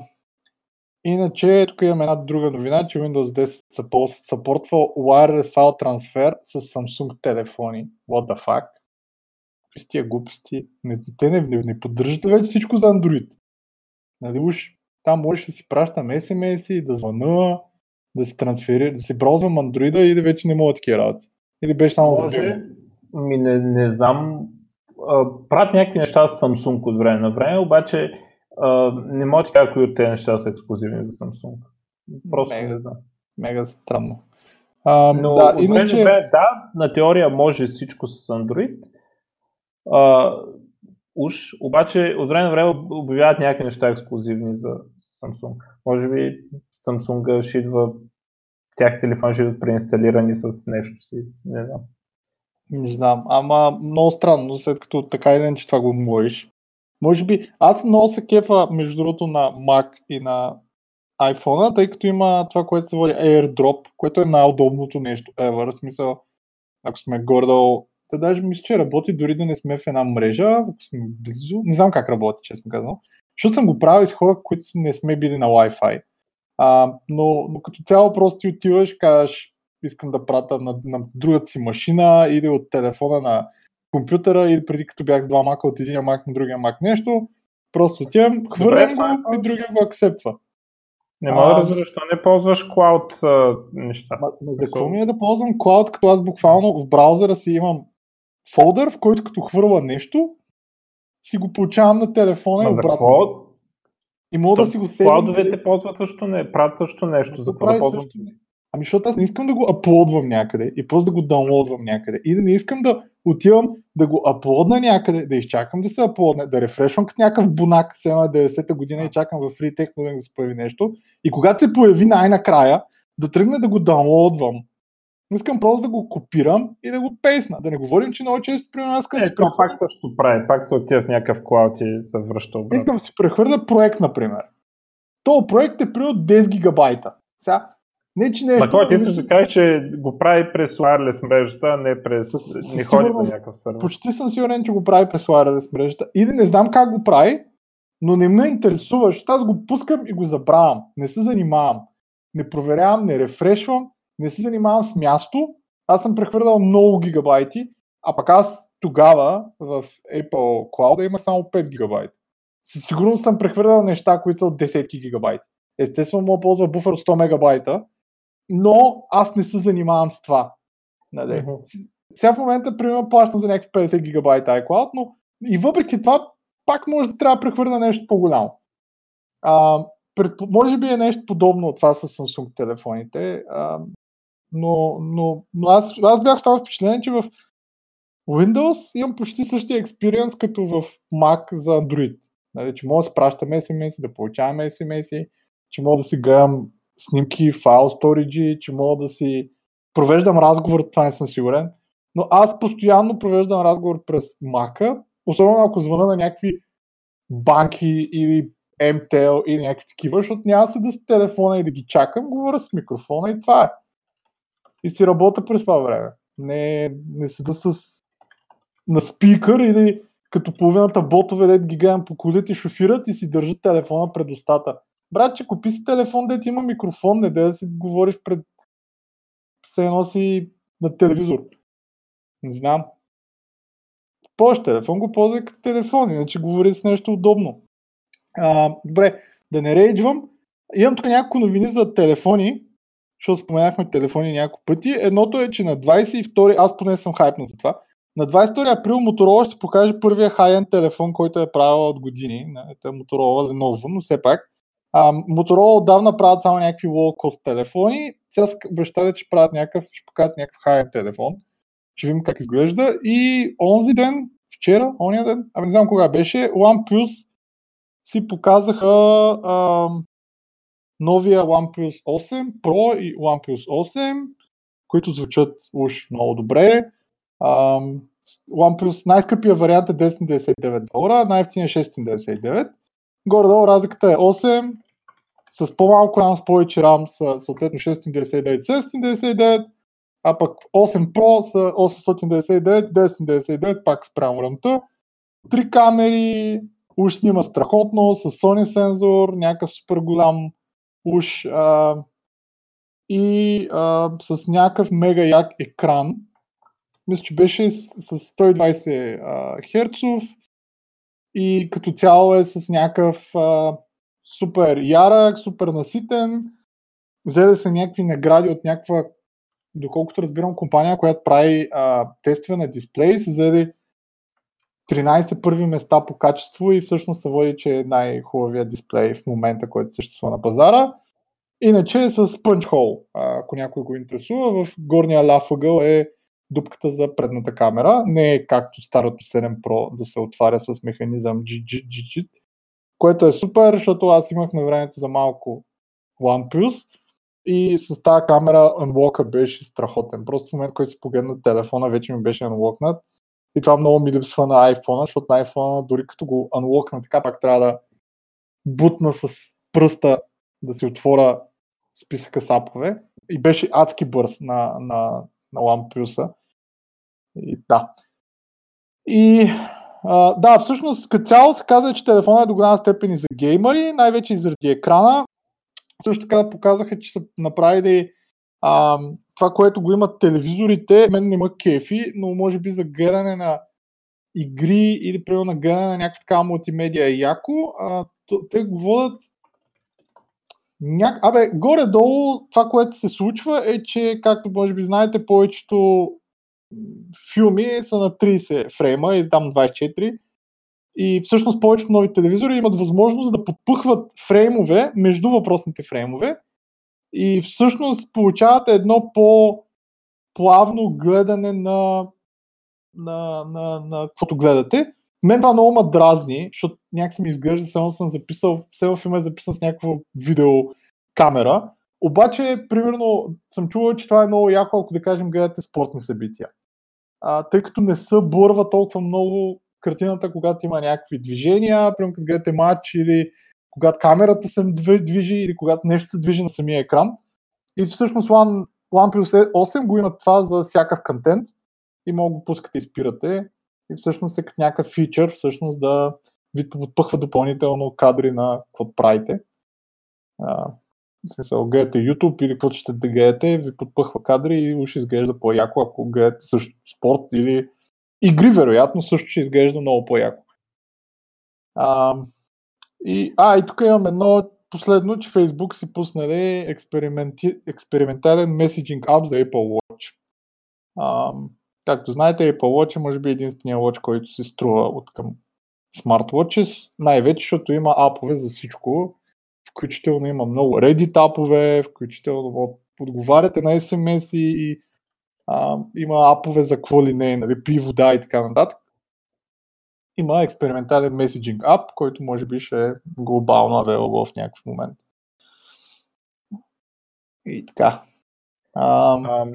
иначе, тук имаме една друга новина, че Windows 10 съпортва Wireless File Transfer с Samsung телефони. What the fuck? С тия глупости. Не, те не, не, не поддържат вече всичко за Android. Нали, уж там можеш да си пращам SMS, да звъна, да се трансферира, да се браузвам Android и да вече не мога такива работи. Или беше само Може, за Ми не, не знам. Правят някакви неща с Samsung от време на време, обаче а, не мога да кажа кои от тези неща са ексклюзивни за Samsung. Просто мега, не знам. Мега странно. А, Но да, иначе... да, на теория може всичко с Android, а, уж, обаче от време на време обявяват някакви неща ексклюзивни за Samsung. Може би Samsung ще идва, тях телефон ще идват преинсталирани с нещо си, не знам. Не знам, ама много странно, след като така и че това го можеш. Може би, аз много се кефа, между другото, на Mac и на iPhone, тъй като има това, което се води AirDrop, което е най-удобното нещо ever. В смисъл, ако сме гордо, те даже мисля, че работи дори да не сме в една мрежа, ако сме близо. Не знам как работи, честно казвам. Защото съм го правил с хора, които не сме били на Wi-Fi. А, но, но като цяло просто ти отиваш, казваш, искам да прата на, на другата си машина или от телефона на компютъра или преди като бях с два мака от един мак на другия мак нещо, просто отивам, хвърлям го и другия го акцептва. Не мога да разбера, защо не ползваш клауд неща. Ма за какво ми е да ползвам клауд, като аз буквално в браузъра си имам фолдър, в който като хвърля нещо, си го получавам на телефона ма и обратно. Какво? И мога да си го сейвам. Клаудовете ползват също не, правят също нещо. За какво да ползвам? Ами защото аз не искам да го аплодвам някъде и просто да го даунлодвам някъде. И да не искам да отивам да го аплодна някъде, да изчакам да се аплодне, да рефрешвам като някакъв бунак, се на 90-та година и чакам в Free Technology да се появи нещо. И когато се появи най-накрая, да тръгна да го даунлодвам. Искам просто да го копирам и да го пейсна. Да не говорим, че много често при нас е, то пак също прави. Пак се отива в някакъв клауд и се връща обратно. Искам си прехвърля проект, например. То проект е примерно 10 гигабайта. Сега, не, че нещо... Ма ти искаш да кажеш, че го прави през wireless мрежата, не през... С, не ходи на някакъв сървър. Почти съм сигурен, че го прави през wireless мрежата. И да не знам как го прави, но не ме интересува, защото аз го пускам и го забравям. Не се занимавам. Не проверявам, не рефрешвам, не се занимавам с място. Аз съм прехвърлял много гигабайти, а пък аз тогава в Apple Cloud има само 5 гигабайта. Със сигурност съм прехвърлял неща, които са от 10 гигабайта. Естествено, мога да ползва буфер от 100 мегабайта, но аз не се занимавам с това. Нали? Uh-huh. Сега в момента, примерно, плащам за някакви 50 гигабайта iCloud, но и въпреки това, пак може да трябва да прехвърля нещо по-голямо. А, пред, може би е нещо подобно от това с Samsung телефоните, а, но, но, но аз, аз бях това впечатление, че в Windows имам почти същия експириенс като в Mac за Android. Нали, че мога да спращам SMS, да получавам SMS, че мога да си гледам снимки, файл сториджи, че мога да си провеждам разговор, това не съм сигурен, но аз постоянно провеждам разговор през Мака, особено ако звъна на някакви банки или MTL или някакви такива, защото няма се да с телефона и да ги чакам, говоря с микрофона и това е. И си работя през това време. Не, не седа с на спикър или като половината ботове, дет ги гледам по колите, шофират и си държат телефона пред устата. Братче, купи си телефон, дете има микрофон, не да си говориш пред се носи на телевизор. Не знам. Ползваш телефон, го ползвай като телефон, иначе говори с нещо удобно. А, добре, да не рейджвам. Имам тук няколко новини за телефони, защото споменахме телефони няколко пъти. Едното е, че на 22, аз поне съм хайпнат за това, на 22 април Motorola ще покаже първия high-end телефон, който е правил от години. Това е Motorola Lenovo, но все пак. А, Motorola отдавна правят само някакви low-cost телефони. Сега обещали, че правят някакъв, ще покажат някакъв high-end телефон. Ще видим как изглежда. И онзи ден, вчера, ония ден, ами не знам кога беше, OnePlus си показаха а, новия OnePlus 8 Pro и OnePlus 8, които звучат уж много добре. А, OnePlus най-скъпия вариант е 1099 долара, най-ефтиния е 699. Горе-долу разликата е 8, с по-малко RAM, с повече RAM са съответно 699, 799, а пък 8 Pro са 899, 1099, пак спрямо рамта. Три камери, уж снима страхотно, с Sony сензор, някакъв супер голям уж а, и а, с някакъв мега як екран. Мисля, че беше с, с 120 Hz и като цяло е с някакъв а, супер ярък, супер наситен. Взе се някакви награди от някаква, доколкото разбирам, компания, която прави а, тестове на дисплей, се взе 13 първи места по качество и всъщност се води, че е най-хубавия дисплей в момента, който съществува на пазара. Иначе е с Punch Hole, ако някой го интересува, в горния ляв е дупката за предната камера. Не е както старото 7 Pro да се отваря с механизъм GG, което е супер, защото аз имах на времето за малко OnePlus и с тази камера анлока беше страхотен. Просто в момент, който си погледна телефона, вече ми беше анлокнат. И това много ми липсва на iPhone, защото на iPhone, дори като го анлокна така, пак трябва да бутна с пръста да си отворя списъка с апове. И беше адски бърз на, на, на OnePlus. И да. И а, да, всъщност като цяло се казва, че телефонът е до голяма степен и за геймери, най-вече и заради екрана. Също така показаха, че са направили а, това, което го имат телевизорите. Мен не ма кефи, но може би за гледане на игри или примерно на гледане на някаква такава мултимедия е яко. А, те го водят Няк... Абе, горе-долу това, което се случва е, че, както може би знаете, повечето филми са на 30 фрейма или там 24. И всъщност повечето нови телевизори имат възможност да подпъхват фреймове между въпросните фреймове и всъщност получавате едно по-плавно гледане на, на, на, на каквото гледате. Мен това много ма дразни, защото някак ми изглежда, само съм записал, все в филма е записан с някаква видеокамера. Обаче, примерно, съм чувал, че това е много яко, ако да кажем гледате спортни събития. А, тъй като не се бърва толкова много картината, когато има някакви движения, примерно като гледате матч или когато камерата се движи или когато нещо се движи на самия екран. И всъщност One, OnePlus 8 го има това за всякакъв контент и мога го пускате и спирате. И всъщност е като някакъв фичър, всъщност да ви подпъхва допълнително кадри на какво правите. А, в смисъл, гледате YouTube или каквото ще да гледате, ви подпъхва кадри и уж изглежда по-яко, ако гледате също спорт или игри, вероятно, също ще изглежда много по-яко. А, и, а, и тук имам едно последно, че Facebook си пуснали експерименти, експериментален меседжинг ап за Apple Watch. А, както знаете, Apple Watch е може би единствения watch, който се струва от към smartwatches, най-вече, защото има апове за всичко, включително има много Reddit апове, включително отговаряте на SMS и а, има апове за какво ли не, нали, пи вода и така нататък има експериментален меседжинг ап, който може би ще е глобално available в някакъв момент. И така. А, а,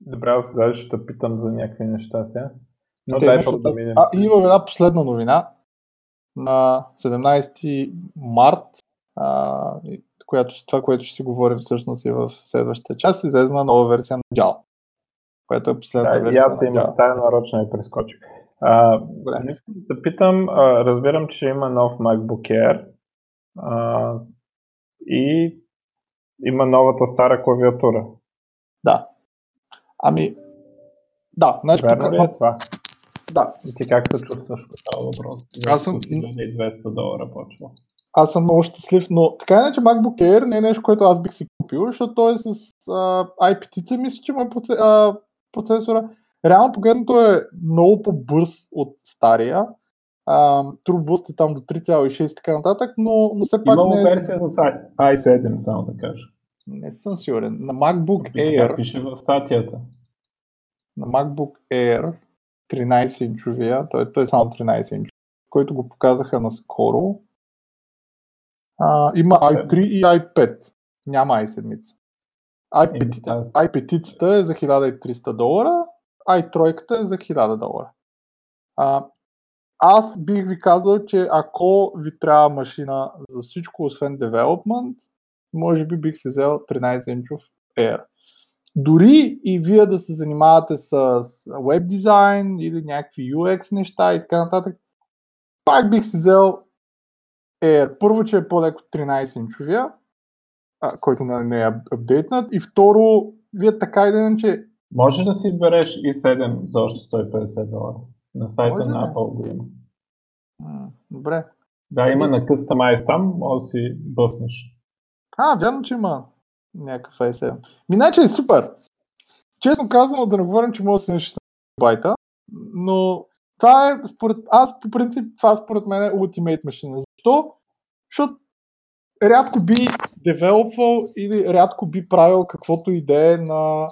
добре, аз даже ще питам за някакви неща сега. Но дай да, да минем. А, има една последна новина на 17 март, а, която, това, което ще си говорим всъщност и в следващата част, излезна нова версия на JAL, която е последната да, версия. И аз имах тая нарочно и прескочих. А, не искам да питам, а, разбирам, че има нов MacBook Air а, и има новата стара клавиатура. Да. Ами, да. Значи, Верно тук, ли е това? Да. И ти как се чувстваш по този въпрос? Аз съм... 200 долара почва. Аз съм много щастлив, но така иначе MacBook Air не е нещо, което аз бих си купил, защото той е с а, IPT, мисля, че има процесора. Реално погледнато е много по-бърз от стария. True е там до 3,6 и така нататък, но, но все пак Имало не е... версия с i7, само да кажа. Не съм сигурен. На MacBook Air... Пише в статията. На MacBook Air 13-инчовия, той, той е само 13 инч, който го показаха наскоро. А, има i3 и i5. Няма i7. i5, i5 е за 1300 долара, а и е за 1000 долара. А, аз бих ви казал, че ако ви трябва машина за всичко, освен development, може би бих се взел 13-инчов Air. Дори и вие да се занимавате с веб дизайн или някакви UX неща и така нататък, пак бих се взел Air. Първо, че е по-леко 13-инчовия, който не е апдейтнат, и второ, вие така и че може да си избереш и 7 за още 150 долара. На сайта Може на Apple го има. добре. Да, има и... на Customize там, може да си бъфнеш. А, вярно, че има някакъв i7. Миначе е супер. Честно казано, да не говорим, че може да се на 16 байта, но това е, според, аз по принцип, това според мен е Ultimate машина. Защо? Защото рядко би девелопвал или рядко би правил каквото идея на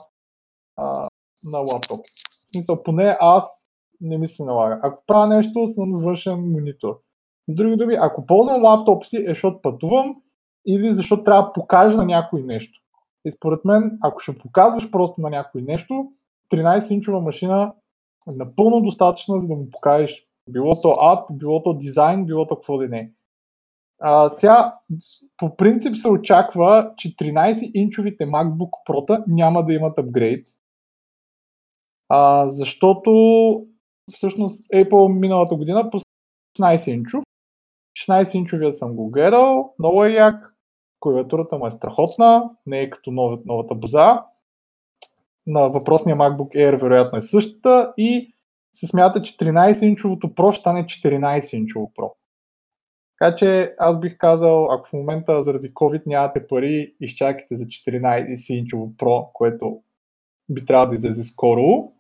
а, на лаптоп. В смисъл, поне аз не ми се налага. Ако правя нещо, съм с външен монитор. С други думи, ако ползвам лаптоп си, е защото пътувам или защото трябва да покажа на някой нещо. И според мен, ако ще показваш просто на някой нещо, 13-инчова машина е напълно достатъчна, за да му покажеш било то ап, било то дизайн, било то какво да не. А, сега, по принцип се очаква, че 13-инчовите MacBook Pro няма да имат апгрейд, а, защото всъщност Apple миналата година по 16-инчов. 16-инчовия съм го гледал, много е як, клавиатурата му е страхотна, не е като нов, новата боза. На въпросния MacBook Air вероятно е същата и се смята, че 13-инчовото Pro стане 14-инчово Pro. Така че аз бих казал, ако в момента заради COVID нямате пари, изчакайте за 14-инчово Pro, което би трябвало да излезе скоро.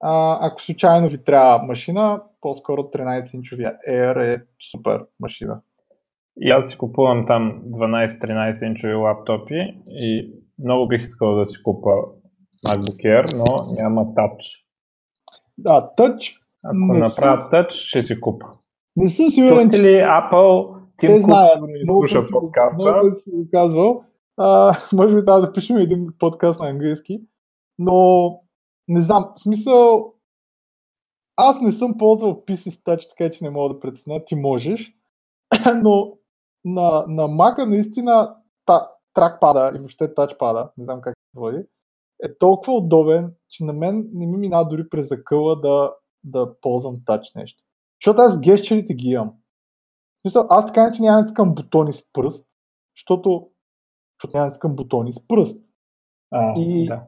А, ако случайно ви трябва машина, по-скоро 13-инчовия Air е супер машина. И аз си купувам там 12-13 инчови лаптопи и много бих искал да си купа MacBook Air, но няма Touch. Да, Touch. Ако направя съм... Touch, ще си купа. Не съм сигурен, Чухте ли Apple, Тим Те знаят, много слуша подкаста. Много си го казвал. А, (laughs) може би трябва да пишем един подкаст на английски, но не знам, в смисъл, аз не съм ползвал PC Touch, така че не мога да преценя, ти можеш, (laughs) но на, на Mac наистина та, тракпада и въобще тачпада, не знам как се води, е толкова удобен, че на мен не ми минава дори през закъла да, да ползвам тач нещо. Защото аз гещерите ги имам. Мисъл, аз така не, че няма да бутони с пръст, защото, защото няма да искам бутони с пръст. А, и, да.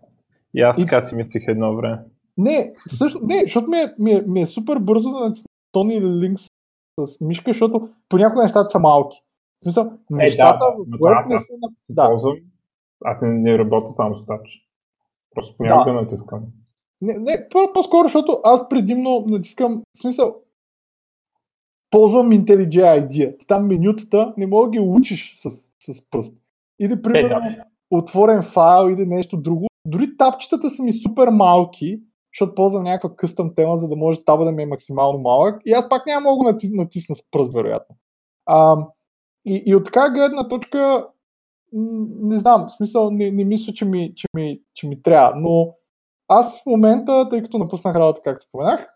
И аз така и... си мислих едно време. Не, също, не, защото ми е, ми е, ми е супер бързо да натисна Тони или линк с, мишка, защото понякога нещата са малки. В смисъл, нещата е, да, в аз, аз, да. ползвам, аз не, не работя само с тач. Просто понякога да. натискам. Не, не по-скоро, защото аз предимно натискам, в смисъл, ползвам IntelliJ IDEA. Там менютата не мога да ги учиш с, с пръст. Или, примерно, е, да. отворен файл или нещо друго. Дори тапчетата са ми супер малки, защото ползвам някаква къстъм тема, за да може таба да ми е максимално малък. И аз пак няма мога да натисна с пръст, вероятно. А, и, и от така гледна точка, не знам, в смисъл не, не мисля, че ми, че, ми, че ми трябва, но аз в момента, тъй като напуснах работа, както споменах,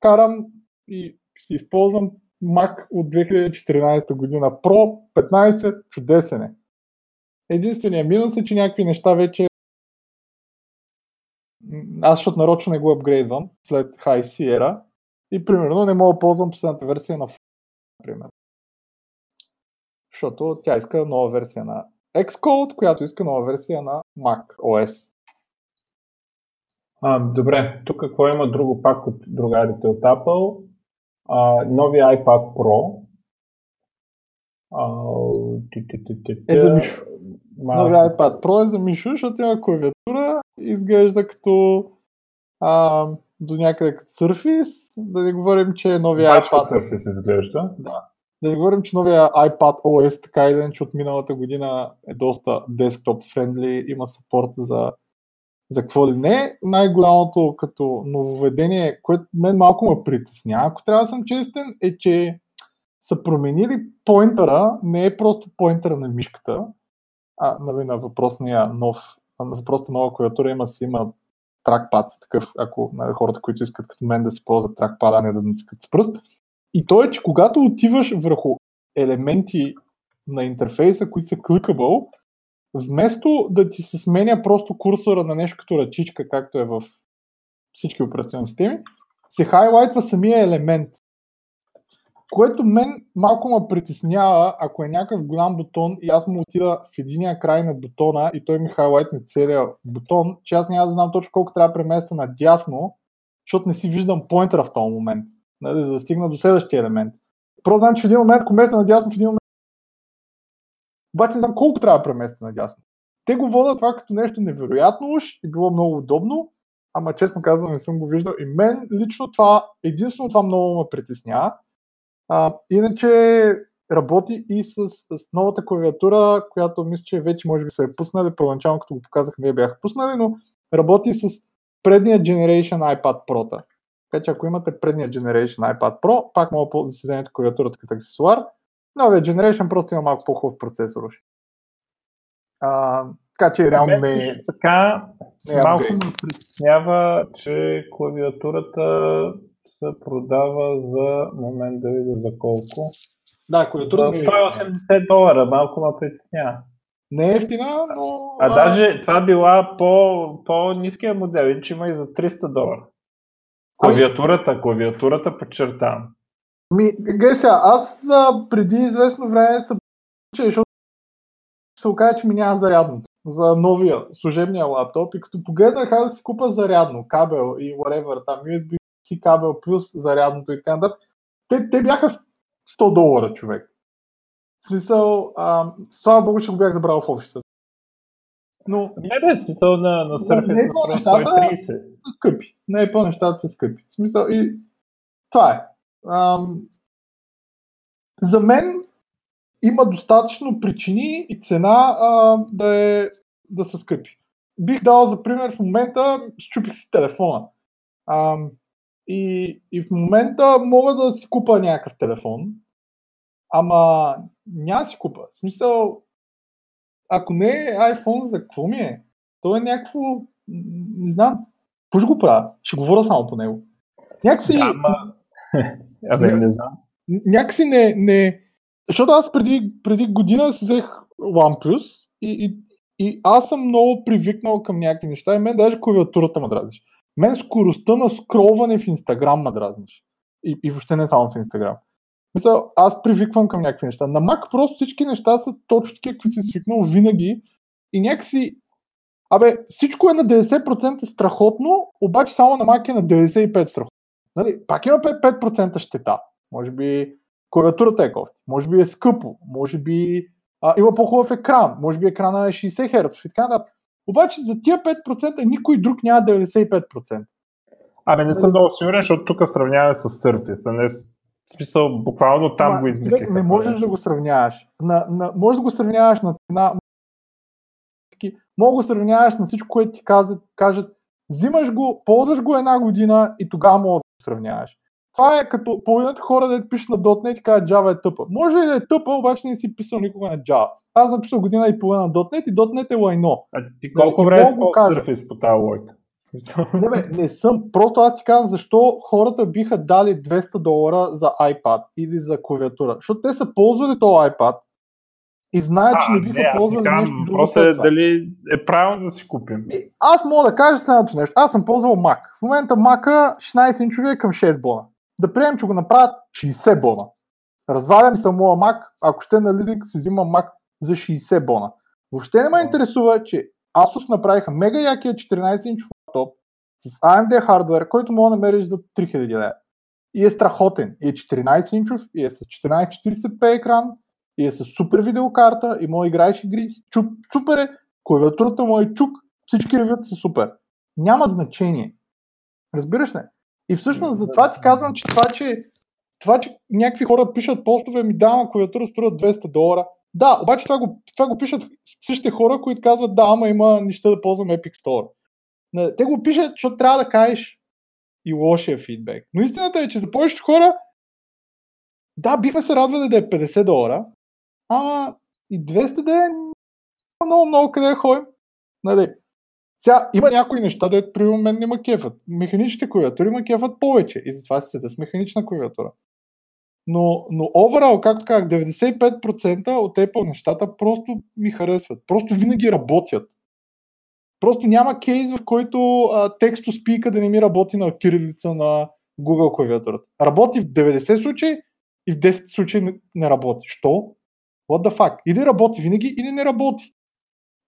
карам и си използвам Mac от 2014 година Pro 15, чудесен е. Единственият минус е, че някакви неща вече аз защото нарочно не го апгрейдвам след High Sierra и примерно не мога да ползвам последната версия на например защото тя иска нова версия на Xcode, която иска нова версия на Mac OS. А, добре, тук какво има друго пак от другарите от Apple? А, новия iPad Pro. А, ти, ти, ти, ти, е за Мишо. Новия iPad Pro е за Мишо, защото има клавиатура, изглежда като а, до някъде като Surface, да не говорим, че е новия iPad. Surface изглежда. Да. Да не говорим, че новия iPad OS, така и че от миналата година е доста десктоп френдли, има сапорт за, за какво ли не. Най-голямото като нововведение, което мен малко ме притесня, ако трябва да съм честен, е, че са променили поинтера, не е просто поинтера на мишката, а нали, на въпросния нов, на въпросната нова клавиатура има си има тракпад, такъв, ако на нали, хората, които искат като мен да си ползват тракпада, а не да натискат с пръст. И то е, че когато отиваш върху елементи на интерфейса, които са кликабъл, вместо да ти се сменя просто курсора на нещо като ръчичка, както е в всички операционни системи, се хайлайтва самия елемент. Което мен малко ме притеснява, ако е някакъв голям бутон и аз му отида в единия край на бутона и той ми хайлайтне целия бутон, че аз няма да знам точно колко трябва да преместя надясно, защото не си виждам поинтера в този момент нали, за да стигна до следващия елемент. Просто знам, че в един момент, ако местя надясно, в един момент обаче не знам колко трябва да преместя надясно. Те го водят това като нещо невероятно уж и било много удобно, ама честно казвам не съм го виждал и мен лично това, единствено това много ме притеснява. А, иначе работи и с, с новата клавиатура, която мисля, че вече може би са е пуснали, първоначално като го показах не я бяха пуснали, но работи с предния Generation iPad Pro. Така че ако имате предния Generation iPad Pro, пак мога да си вземете клавиатурата като аксесуар. Новия Generation просто има малко по-хубав процесор. А, Така че реално не е... така не е малко ме притеснява, че клавиатурата се продава за момент да видя за колко. Да, За клавиатурата не е, 180 долара, малко ме притеснява. не е ефтина, но... А даже това била по, по-ниския модел, иначе има и за 300 долара. Клавиатурата, клавиатурата подчертавам. Ми, сега, аз а, преди известно време че, защото се оказа, че ми няма зарядното за новия служебния лаптоп и като погледнах аз да си купа зарядно, кабел и whatever, там USB-C кабел плюс зарядното и така нататък, те, те бяха 100 долара човек. В смисъл, а, слава богу, че го бях забрал в офиса. Но Не бе, смисъл на, на Surface не е на по-нещата. 130. са скъпи. Не е по-нещата са скъпи. В смисъл, и това е. Ам, за мен има достатъчно причини и цена а, да, е, да са скъпи. Бих дал за пример в момента, щупих си телефона. Ам, и, и в момента мога да си купа някакъв телефон, ама няма си купа. В смисъл, ако не е iPhone, за какво ми е? То е някакво, не знам, какво ще го правя? Ще говоря само по него. Някакси, Да, ама... (laughs) Абе, не знам. някакси не, не... Защото аз преди, преди година си взех OnePlus и, и, и аз съм много привикнал към някакви неща и мен даже клавиатурата ме дразниш. Мен скоростта на скролване в Инстаграм ме дразниш. И, и въобще не само в Инстаграм. Мисля, аз привиквам към някакви неща. На Mac просто всички неща са точно такива, какви си свикнал винаги. И някакси... Абе, всичко е на 90% страхотно, обаче само на Mac е на 95% страхотно. Нали? Пак има 5%, 5% щета. Може би клавиатурата е кофти, може би е скъпо, може би а, има по-хубав екран, може би екрана е 60 Hz и така нататък. Обаче за тия 5% никой друг няма 95%. Абе, не съм много сигурен, защото тук сравняваме с Surface, не в смисъл, буквално там Ама, го измислиха. човек, Не можеш да го сравняваш. На, на, може да го сравняваш на цена. Мога да го сравняваш на всичко, което ти казат, кажат. Взимаш го, ползваш го една година и тогава мога да го сравняваш. Това е като половината хора да пишат на .NET и казват Java е тъпа. Може и да е тъпа, обаче не си писал никога на Java. Аз съм писал година и половина на .NET и .NET е лайно. А ти колко Не, време да го кажа. по тази лойка? Не, бе, не съм. Просто аз ти казвам защо хората биха дали 200 долара за iPad или за клавиатура. Защото те са ползвали този iPad и знаят, че не биха ти ползвали казвам, нещо друго. След е дали е правилно да си купим. И Аз мога да кажа следното нещо. Аз съм ползвал Mac. В момента Mac 16 инчови е към 6 бона. Да приемем, че го направят 60 бона. Развалям се моя Mac, ако ще на лизинг си взимам Mac за 60 бона. Въобще не ме интересува, че Asus направиха мега якия 14 инчов лаптоп с AMD хардвер, който мога да намериш за 3000 лева. И е страхотен. И е 14 инчов, и е с 1440p екран, и е с супер видеокарта, и може да играеш игри. Чуп, супер е. Клавиатурата му е чук, всички ревюта са супер. Няма значение. Разбираш ли? И всъщност за това ти казвам, че това, че, това, че някакви хора пишат постове, ми давам клавиатура струва 200 долара. Да, обаче това го, това го пишат същите хора, които казват, да, ама има неща да ползвам Epic Store. Те го пишат, защото трябва да кажеш и лошия фидбек. Но истината е, че за повечето хора, да, бихме се радвали да е 50 долара, ама и 200 да е много, много къде да ходим. Нали? Сега, има някои неща, дето при мен не ма кефът. Механичните клавиатури ма кефът повече и затова се седа с механична клавиатура. Но, но overall, както казах, 95% от Apple нещата просто ми харесват. Просто винаги работят. Просто няма кейс, в който а, текст спика да не ми работи на кирилица на Google клавиатурата. Работи в 90 случаи и в 10 случаи не, не работи. Що? What the fuck? Или работи винаги, или не работи.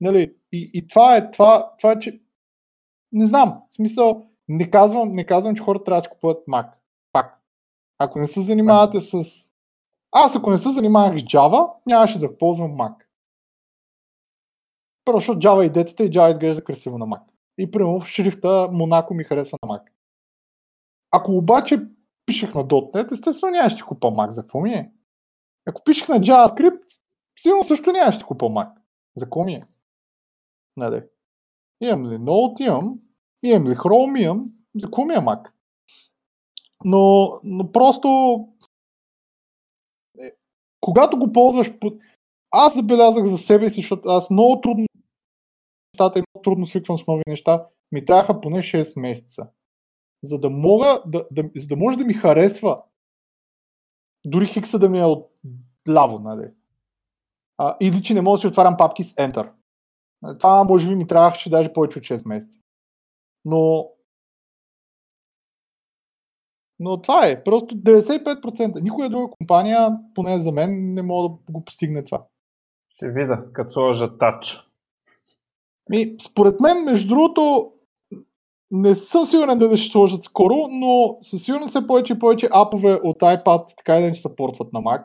Нали? И, и това е, това, това е, че не знам, в смисъл, не казвам, не казвам, че хората трябва да си купуват Mac. Ако не се занимавате с... Аз ако не се занимавах с Java, нямаше да ползвам Mac. Първо, защото Java и детета и Java изглежда красиво на Mac. И примерно в шрифта Monaco ми харесва на Mac. Ако обаче пишех на .NET, естествено нямаше да купа Mac. За какво ми е? Ако пишех на JavaScript, сигурно също нямаше да купа Mac. За какво ми е? Нали? Имам ли Node, имам. Имам ли Chrome, имам. За какво ми е Mac? Но, но просто е, когато го ползваш, по- аз забелязах за себе си, защото аз много трудно нещата и много трудно свиквам с нови неща, ми трябваха поне 6 месеца. За да мога, да, да, за да може да ми харесва дори хикса да ми е от ляво, нали? А, или че не мога да си отварям папки с Enter. Това може би ми трябваше даже повече от 6 месеца. Но но това е. Просто 95%. Никоя друга компания, поне за мен, не мога да го постигне това. Ще видя, като сложа тач. Ми, според мен, между другото, не съм сигурен да ще сложат скоро, но със сигурност все повече и повече апове от iPad така и да се портват на Mac.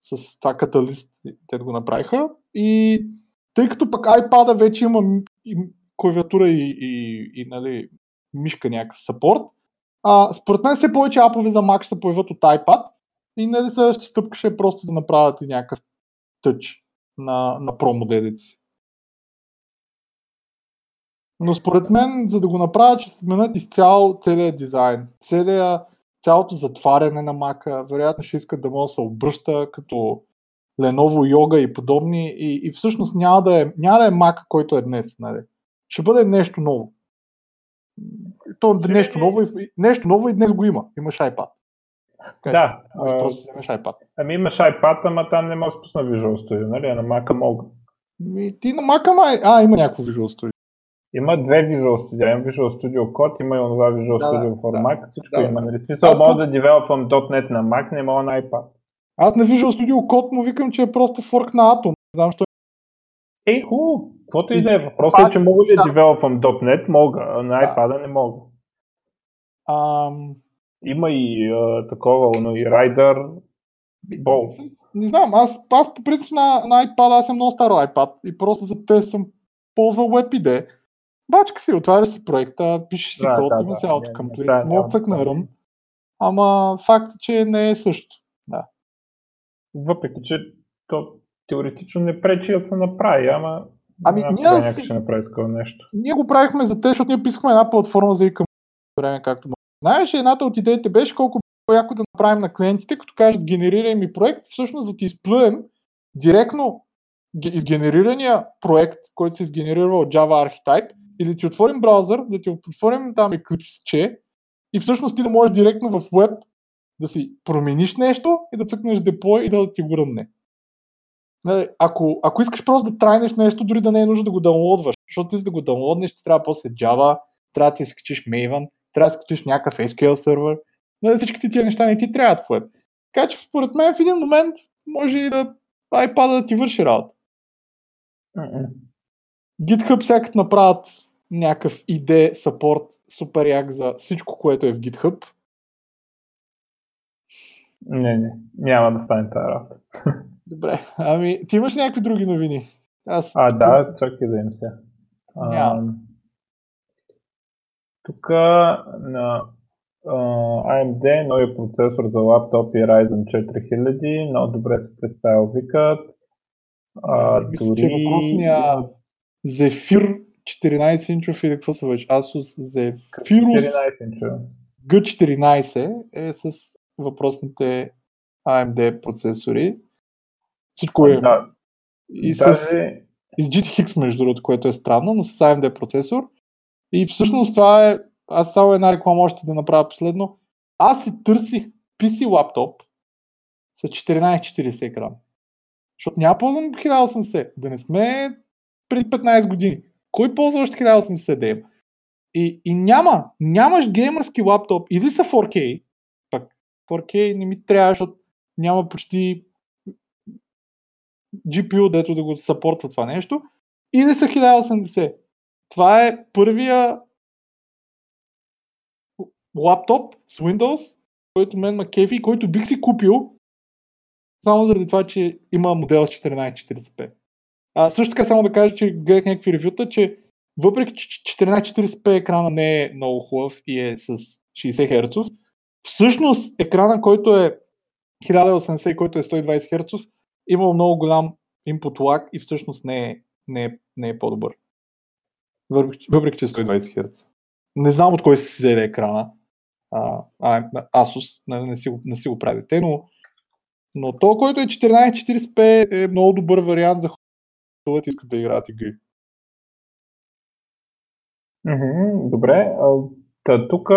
С това каталист, те го направиха. И тъй като пък iPad вече има и клавиатура и, и, и нали, мишка някакъв сапорт, а, според мен все повече апове за Mac ще се появят от iPad и нали следващата стъпка ще е просто да направят и някакъв тъч на, на си. Но според мен, за да го направят, ще сменят изцяло целият дизайн. Целият, цялото затваряне на мака, вероятно ще искат да може да се обръща като Lenovo Yoga и подобни. И, и всъщност няма да, е, няма да е мака, който е днес. Нали? Ще бъде нещо ново. То е нещо ново, и, нещо ново и днес го има. Имаш iPad. Така, да. Може просто имаш iPad. Ами имаш iPad, ама там не можеш да пусна Visual Studio, нали? А на Mac мога. Ми, ти на Mac май... А, има някакво Visual Studio. Има две Visual Studio. Има Visual Studio Code, има и онова Visual да, Studio for да, Mac. Всичко да. има. Нали? Смисъл, мога да девелопвам .NET на Mac, не мога на iPad. Аз на Visual Studio Code му викам, че е просто форк на Atom. Не знам, що Ей, хубаво. Каквото и да е. Въпросът е, че мога да девелопвам .NET, мога, а на Да. iPad не мога. Ам, Има и а, такова, но и Rider. Бол. Не знам, аз, аз по принцип на, на iPad, аз съм много стар iPad и просто за тест съм ползвал WebID. Бачка си, отваряш си проекта, пишеш си Да, код, да, има да, не, не, autocomplete, да, мога да цъкна да run. Ама факт е, че не е също. Въпреки, че то теоретично не пречи да се направи, ама Ами, ние някой ще направи такова нещо. Ние го правихме за те, защото ние писахме една платформа за към време, както може. Знаеш, едната от идеите беше колко яко да направим на клиентите, като кажат генерирай ми проект, всъщност да ти изплюем директно ге- изгенерирания проект, който се изгенерира от Java Archetype и да ти отворим браузър, да ти отворим там Eclipse, и всъщност ти да можеш директно в web да си промениш нещо и да цъкнеш deploy и да ти го рънне. Нали, Ако, ако искаш просто да трайнеш нещо, дори да не е нужно да го даунлодваш, защото ти за да го даунлоднеш, ти трябва после Java, трябва да ти скачиш Maven, трябва да скачиш някакъв SQL сервер. Нали, всичките тия неща не ти трябват в web. Така че според мен в един момент може и да iPad да ти върши работа. М-м. GitHub сякат направят някакъв ID support супер як за всичко, което е в GitHub. Не, не, няма да стане тази работа. (laughs) Добре, ами ти имаш някакви други новини? Аз А, да, чакай да им се. Тук на AMD новия процесор за лаптопи Ryzen 4000, много добре се представя викът. А, Мисля, дори... че въпросния Zephyr 14 инчов или какво се вече? Asus Zephyrus 14 инча. G14 е с въпросните AMD процесори. Всичко е Да, и с, даже, и с GTX между другото, което е странно, но с AMD процесор. И всъщност това е, аз само една реклама още да направя последно. Аз си търсих PC лаптоп с 1440 екран. Защото няма ползвам 1080. Да не сме преди 15 години. Кой ползва още 1080 да има? И, и няма, нямаш геймърски лаптоп или са 4K, пък 4K не ми трябва, защото няма почти GPU, дето да го съпортва това нещо, или са 1080. Това е първия лаптоп с Windows, който мен ма кефи и който бих си купил само заради това, че има модел с 1440p. А, също така само да кажа, че гледах някакви ревюта, че въпреки, че 1440p екрана не е много хубав и е с 60 Hz, всъщност екрана, който е 1080 и който е 120 Hz, има много голям input lag и всъщност не е, не е, не е по-добър. Въпреки, че е 120 Hz. Не знам от кой си взели екрана. А, Asus, не, не, си, го- не си го правите, но, но то, който е 1440p е много добър вариант за хората, които искат да играят игри. Добре. Та, тук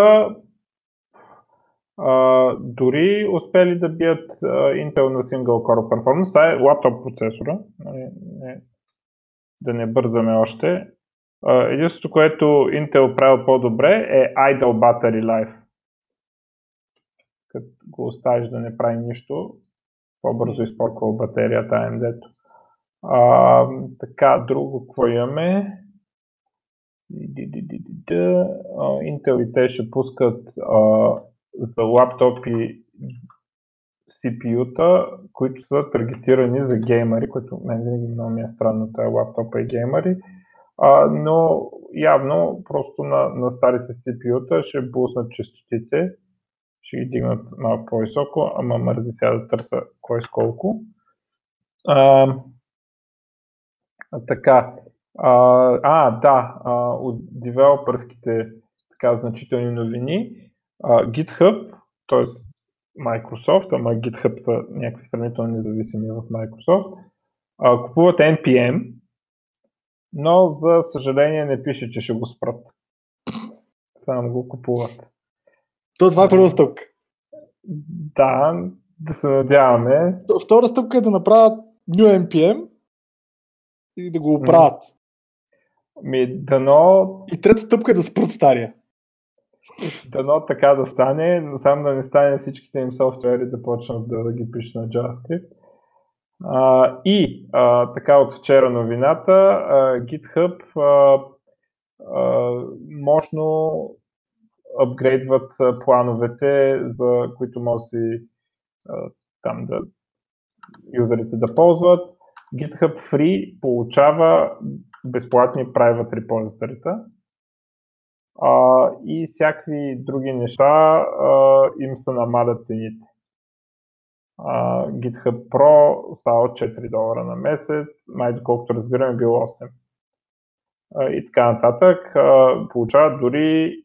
дори успели да бият а, Intel на Single Core Performance. Това е лаптоп процесора. Не, не, да не бързаме още. единството, което Intel правил по-добре е Idle Battery Life. Като го оставиш да не прави нищо, по-бързо изпорква батерията AMD-то. А, така, друго, какво имаме? Intel и те ще пускат а, за лаптопи CPU-та, които са таргетирани за геймери, което мен винаги много ми е странно, тази лаптопа и геймери, а, но явно просто на, на старите CPU-та ще буснат частотите, ще ги дигнат малко по-високо, ама мързи сега да търся кой с колко. А, така, а, а да, а, от девелопърските така значителни новини, а, GitHub, т.е. Microsoft, ама GitHub са някакви сравнително независими в Microsoft, а, купуват NPM, но за съжаление не пише, че ще го спрат. Само го купуват. То това е първа стъпка. Да, да се надяваме. Втора стъпка е да направят New NPM и да го оправят. Ми, дано... И трета стъпка е да спрат стария. Дано така да стане, но само да не стане всичките им софтуери да почнат да, да ги пишат на JavaScript. А, и а, така от вчера новината, а, GitHub а, а, мощно апгрейдват плановете, за които може си а, там да юзерите да ползват. GitHub Free получава безплатни private репозиторита а, и всякакви други неща а, им се намалят цените. А, GitHub Pro става 4 долара на месец, май доколкото разбираме било 8. А, и така нататък. А, получават дори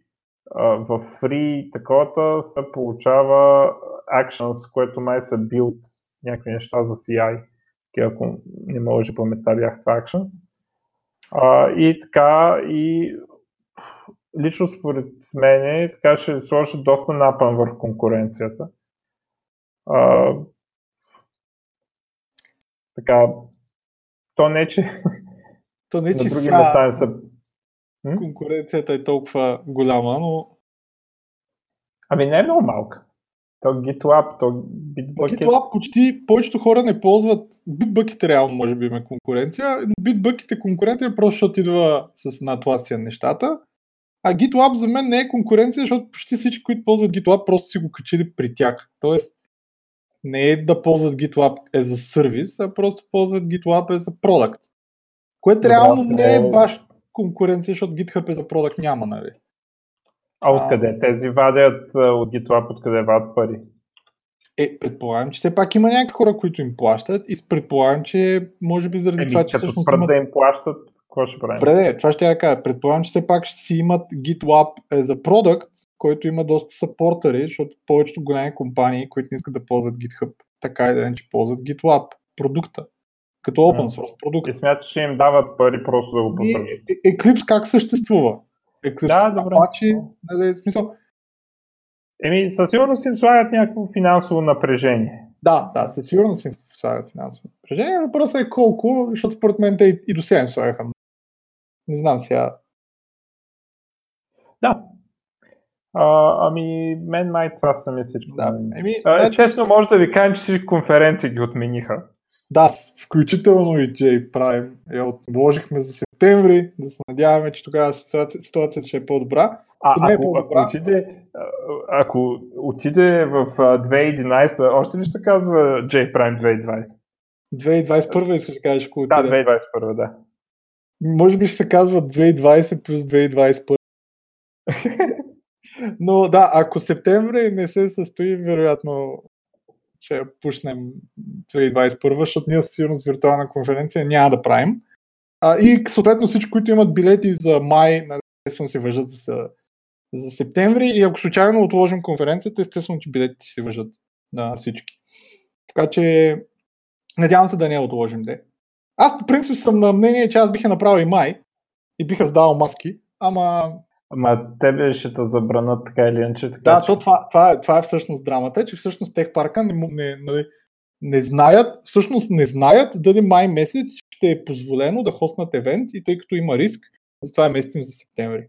в free таковата се получава Actions, което май са build някакви неща за CI. Ако не може паметта бях това Actions. А, и така, и лично според мен така ще сложи доста напън върху конкуренцията. А, така, то не, че то не, че на други места не са... Конкуренцията е толкова голяма, но... Ами не е много малка. То GitLab, то Bitbucket... GitLab почти повечето хора не ползват Bitbucket реално може би има конкуренция, Bitbucket е конкуренция просто защото идва с натласия нещата. А GitLab за мен не е конкуренция, защото почти всички, които ползват GitLab, просто си го качили при тях. Тоест, не е да ползват GitLab е за сервис, а просто ползват GitLab е за продукт. Което Добре, реално не е баш конкуренция, защото GitHub е за продукт няма, нали? А откъде? Тези вадят от GitLab, откъде вадят пари? Е, предполагам, че все пак има някакви хора, които им плащат и предполагам, че може би заради Еми, това, че като всъщност имат... да им плащат, какво ще правим? Добре, това ще я кажа. Предполагам, че все пак ще си имат GitLab е за продукт, който има доста съпортери, защото повечето големи компании, които не искат да ползват GitHub, така и да не, че ползват GitLab, продукта, като open source продукт. И смяташ, че им дават пари просто да го поддържат. Е, Eclipse как съществува? Eclipse, да, добре. Обаче, нали, смисъл, Еми, със сигурност им слагат някакво финансово напрежение. Да, да, със сигурност им слагат финансово напрежение. Въпросът е колко, защото според мен те и, и до сега им слагаха. Не знам сега. Да. А, ами, мен май това са ми всичко. Да. Еми, а, значи- естествено, може да ви кажем, че всички конференции ги отмениха. Да, включително и J Prime. Я отложихме за септември, да се надяваме, че тогава ситуацията ще е по-добра. А, ако, ако, отиде, ако отиде в 2011, още ли ще се казва J Prime 2020? 2021 искаш да кажеш, ако отиде. Да, 2021, да. Може би ще се казва 2020 плюс 2021. (laughs) Но да, ако септември не се състои, вероятно ще пушнем 2021, защото ние със сигурност виртуална конференция няма да правим. А, и съответно всички, които имат билети за май, нали, естествено се въжат за за септември и ако случайно отложим конференцията, естествено, че билетите ще въжат на всички. Така че надявам се да не я отложим. Де. Аз по принцип съм на мнение, че аз бих я направил и май и бих раздавал маски, ама... Ама тебе ще те забранат така или иначе. Така, Да, че... то това, това, е, това е всъщност драмата, че всъщност тех парка не, не, не, не знаят, всъщност не знаят дали май месец ще е позволено да хоснат евент и тъй като има риск, затова е местим за септември.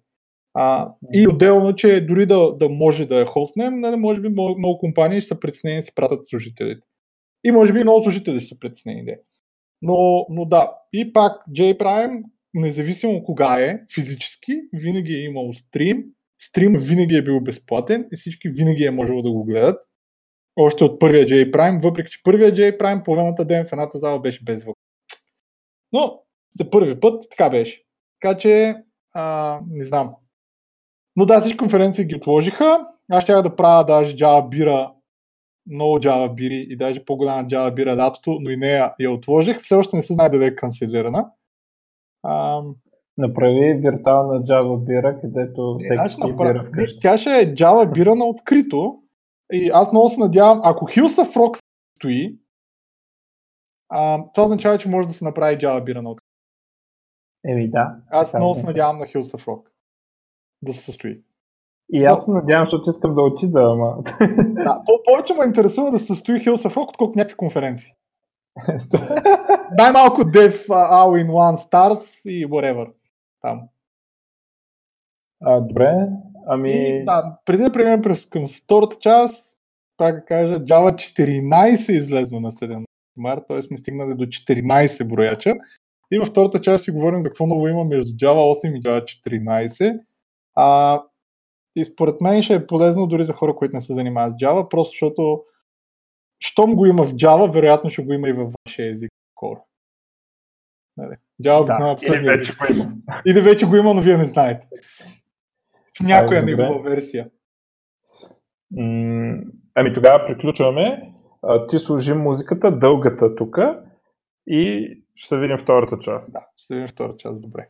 А, и отделно, че дори да, да може да я хоснем, нали, може би много, много компании ще са притеснени да си пратят служителите. И може би много служители ще са притеснени. Да. Но, но да, и пак J-Prime, независимо кога е физически, винаги е имал стрим, стрим винаги е бил безплатен и всички винаги е можело да го гледат. Още от първия J-Prime, въпреки че първия J-Prime половината ден в едната зала беше без звук. Но за първи път така беше. Така че, а, не знам. Но да, всички конференции ги отложиха. Аз ще да правя даже Java бира, много Java бири и даже по-голяма Java бира лятото, но и нея я отложих. Все още не се знае дали е канцелирана. А, Направи виртуална Java бира, където всеки аз ще си направя- бира вкъщи. Тя ще е Java бира на открито. И аз много се надявам, ако Hilsa Frog стои, а, това означава, че може да се направи Java бира на открито. Еми да. Аз така много е. се надявам на Hilsa Frog да се състои. И аз се надявам, защото искам да отида, ама... (laughs) Да, по- повече ме интересува да се състои Hilsa Frog, отколкото някакви конференции. (laughs) Най-малко Dev All in One Stars и whatever. Там. а, добре, ами... И, да, преди да преминем през към втората част, пак да кажа, Java 14 е излезна на 17 март, т.е. сме стигнали до 14 брояча. И във втората част си говорим за какво ново има между Java 8 и Java 14. А, и според мен ще е полезно дори за хора, които не се занимават с Java, просто защото щом го има в Java, вероятно ще го има и във вашия език скоро. Нали, Java Да, да, или вече език. го има. Или вече го има, но вие не знаете. В някоя негова версия. М, Ами тогава приключваме. А, Ти служи музиката, дългата тук и ще видим втората част. Да, ще видим втора част. Добре.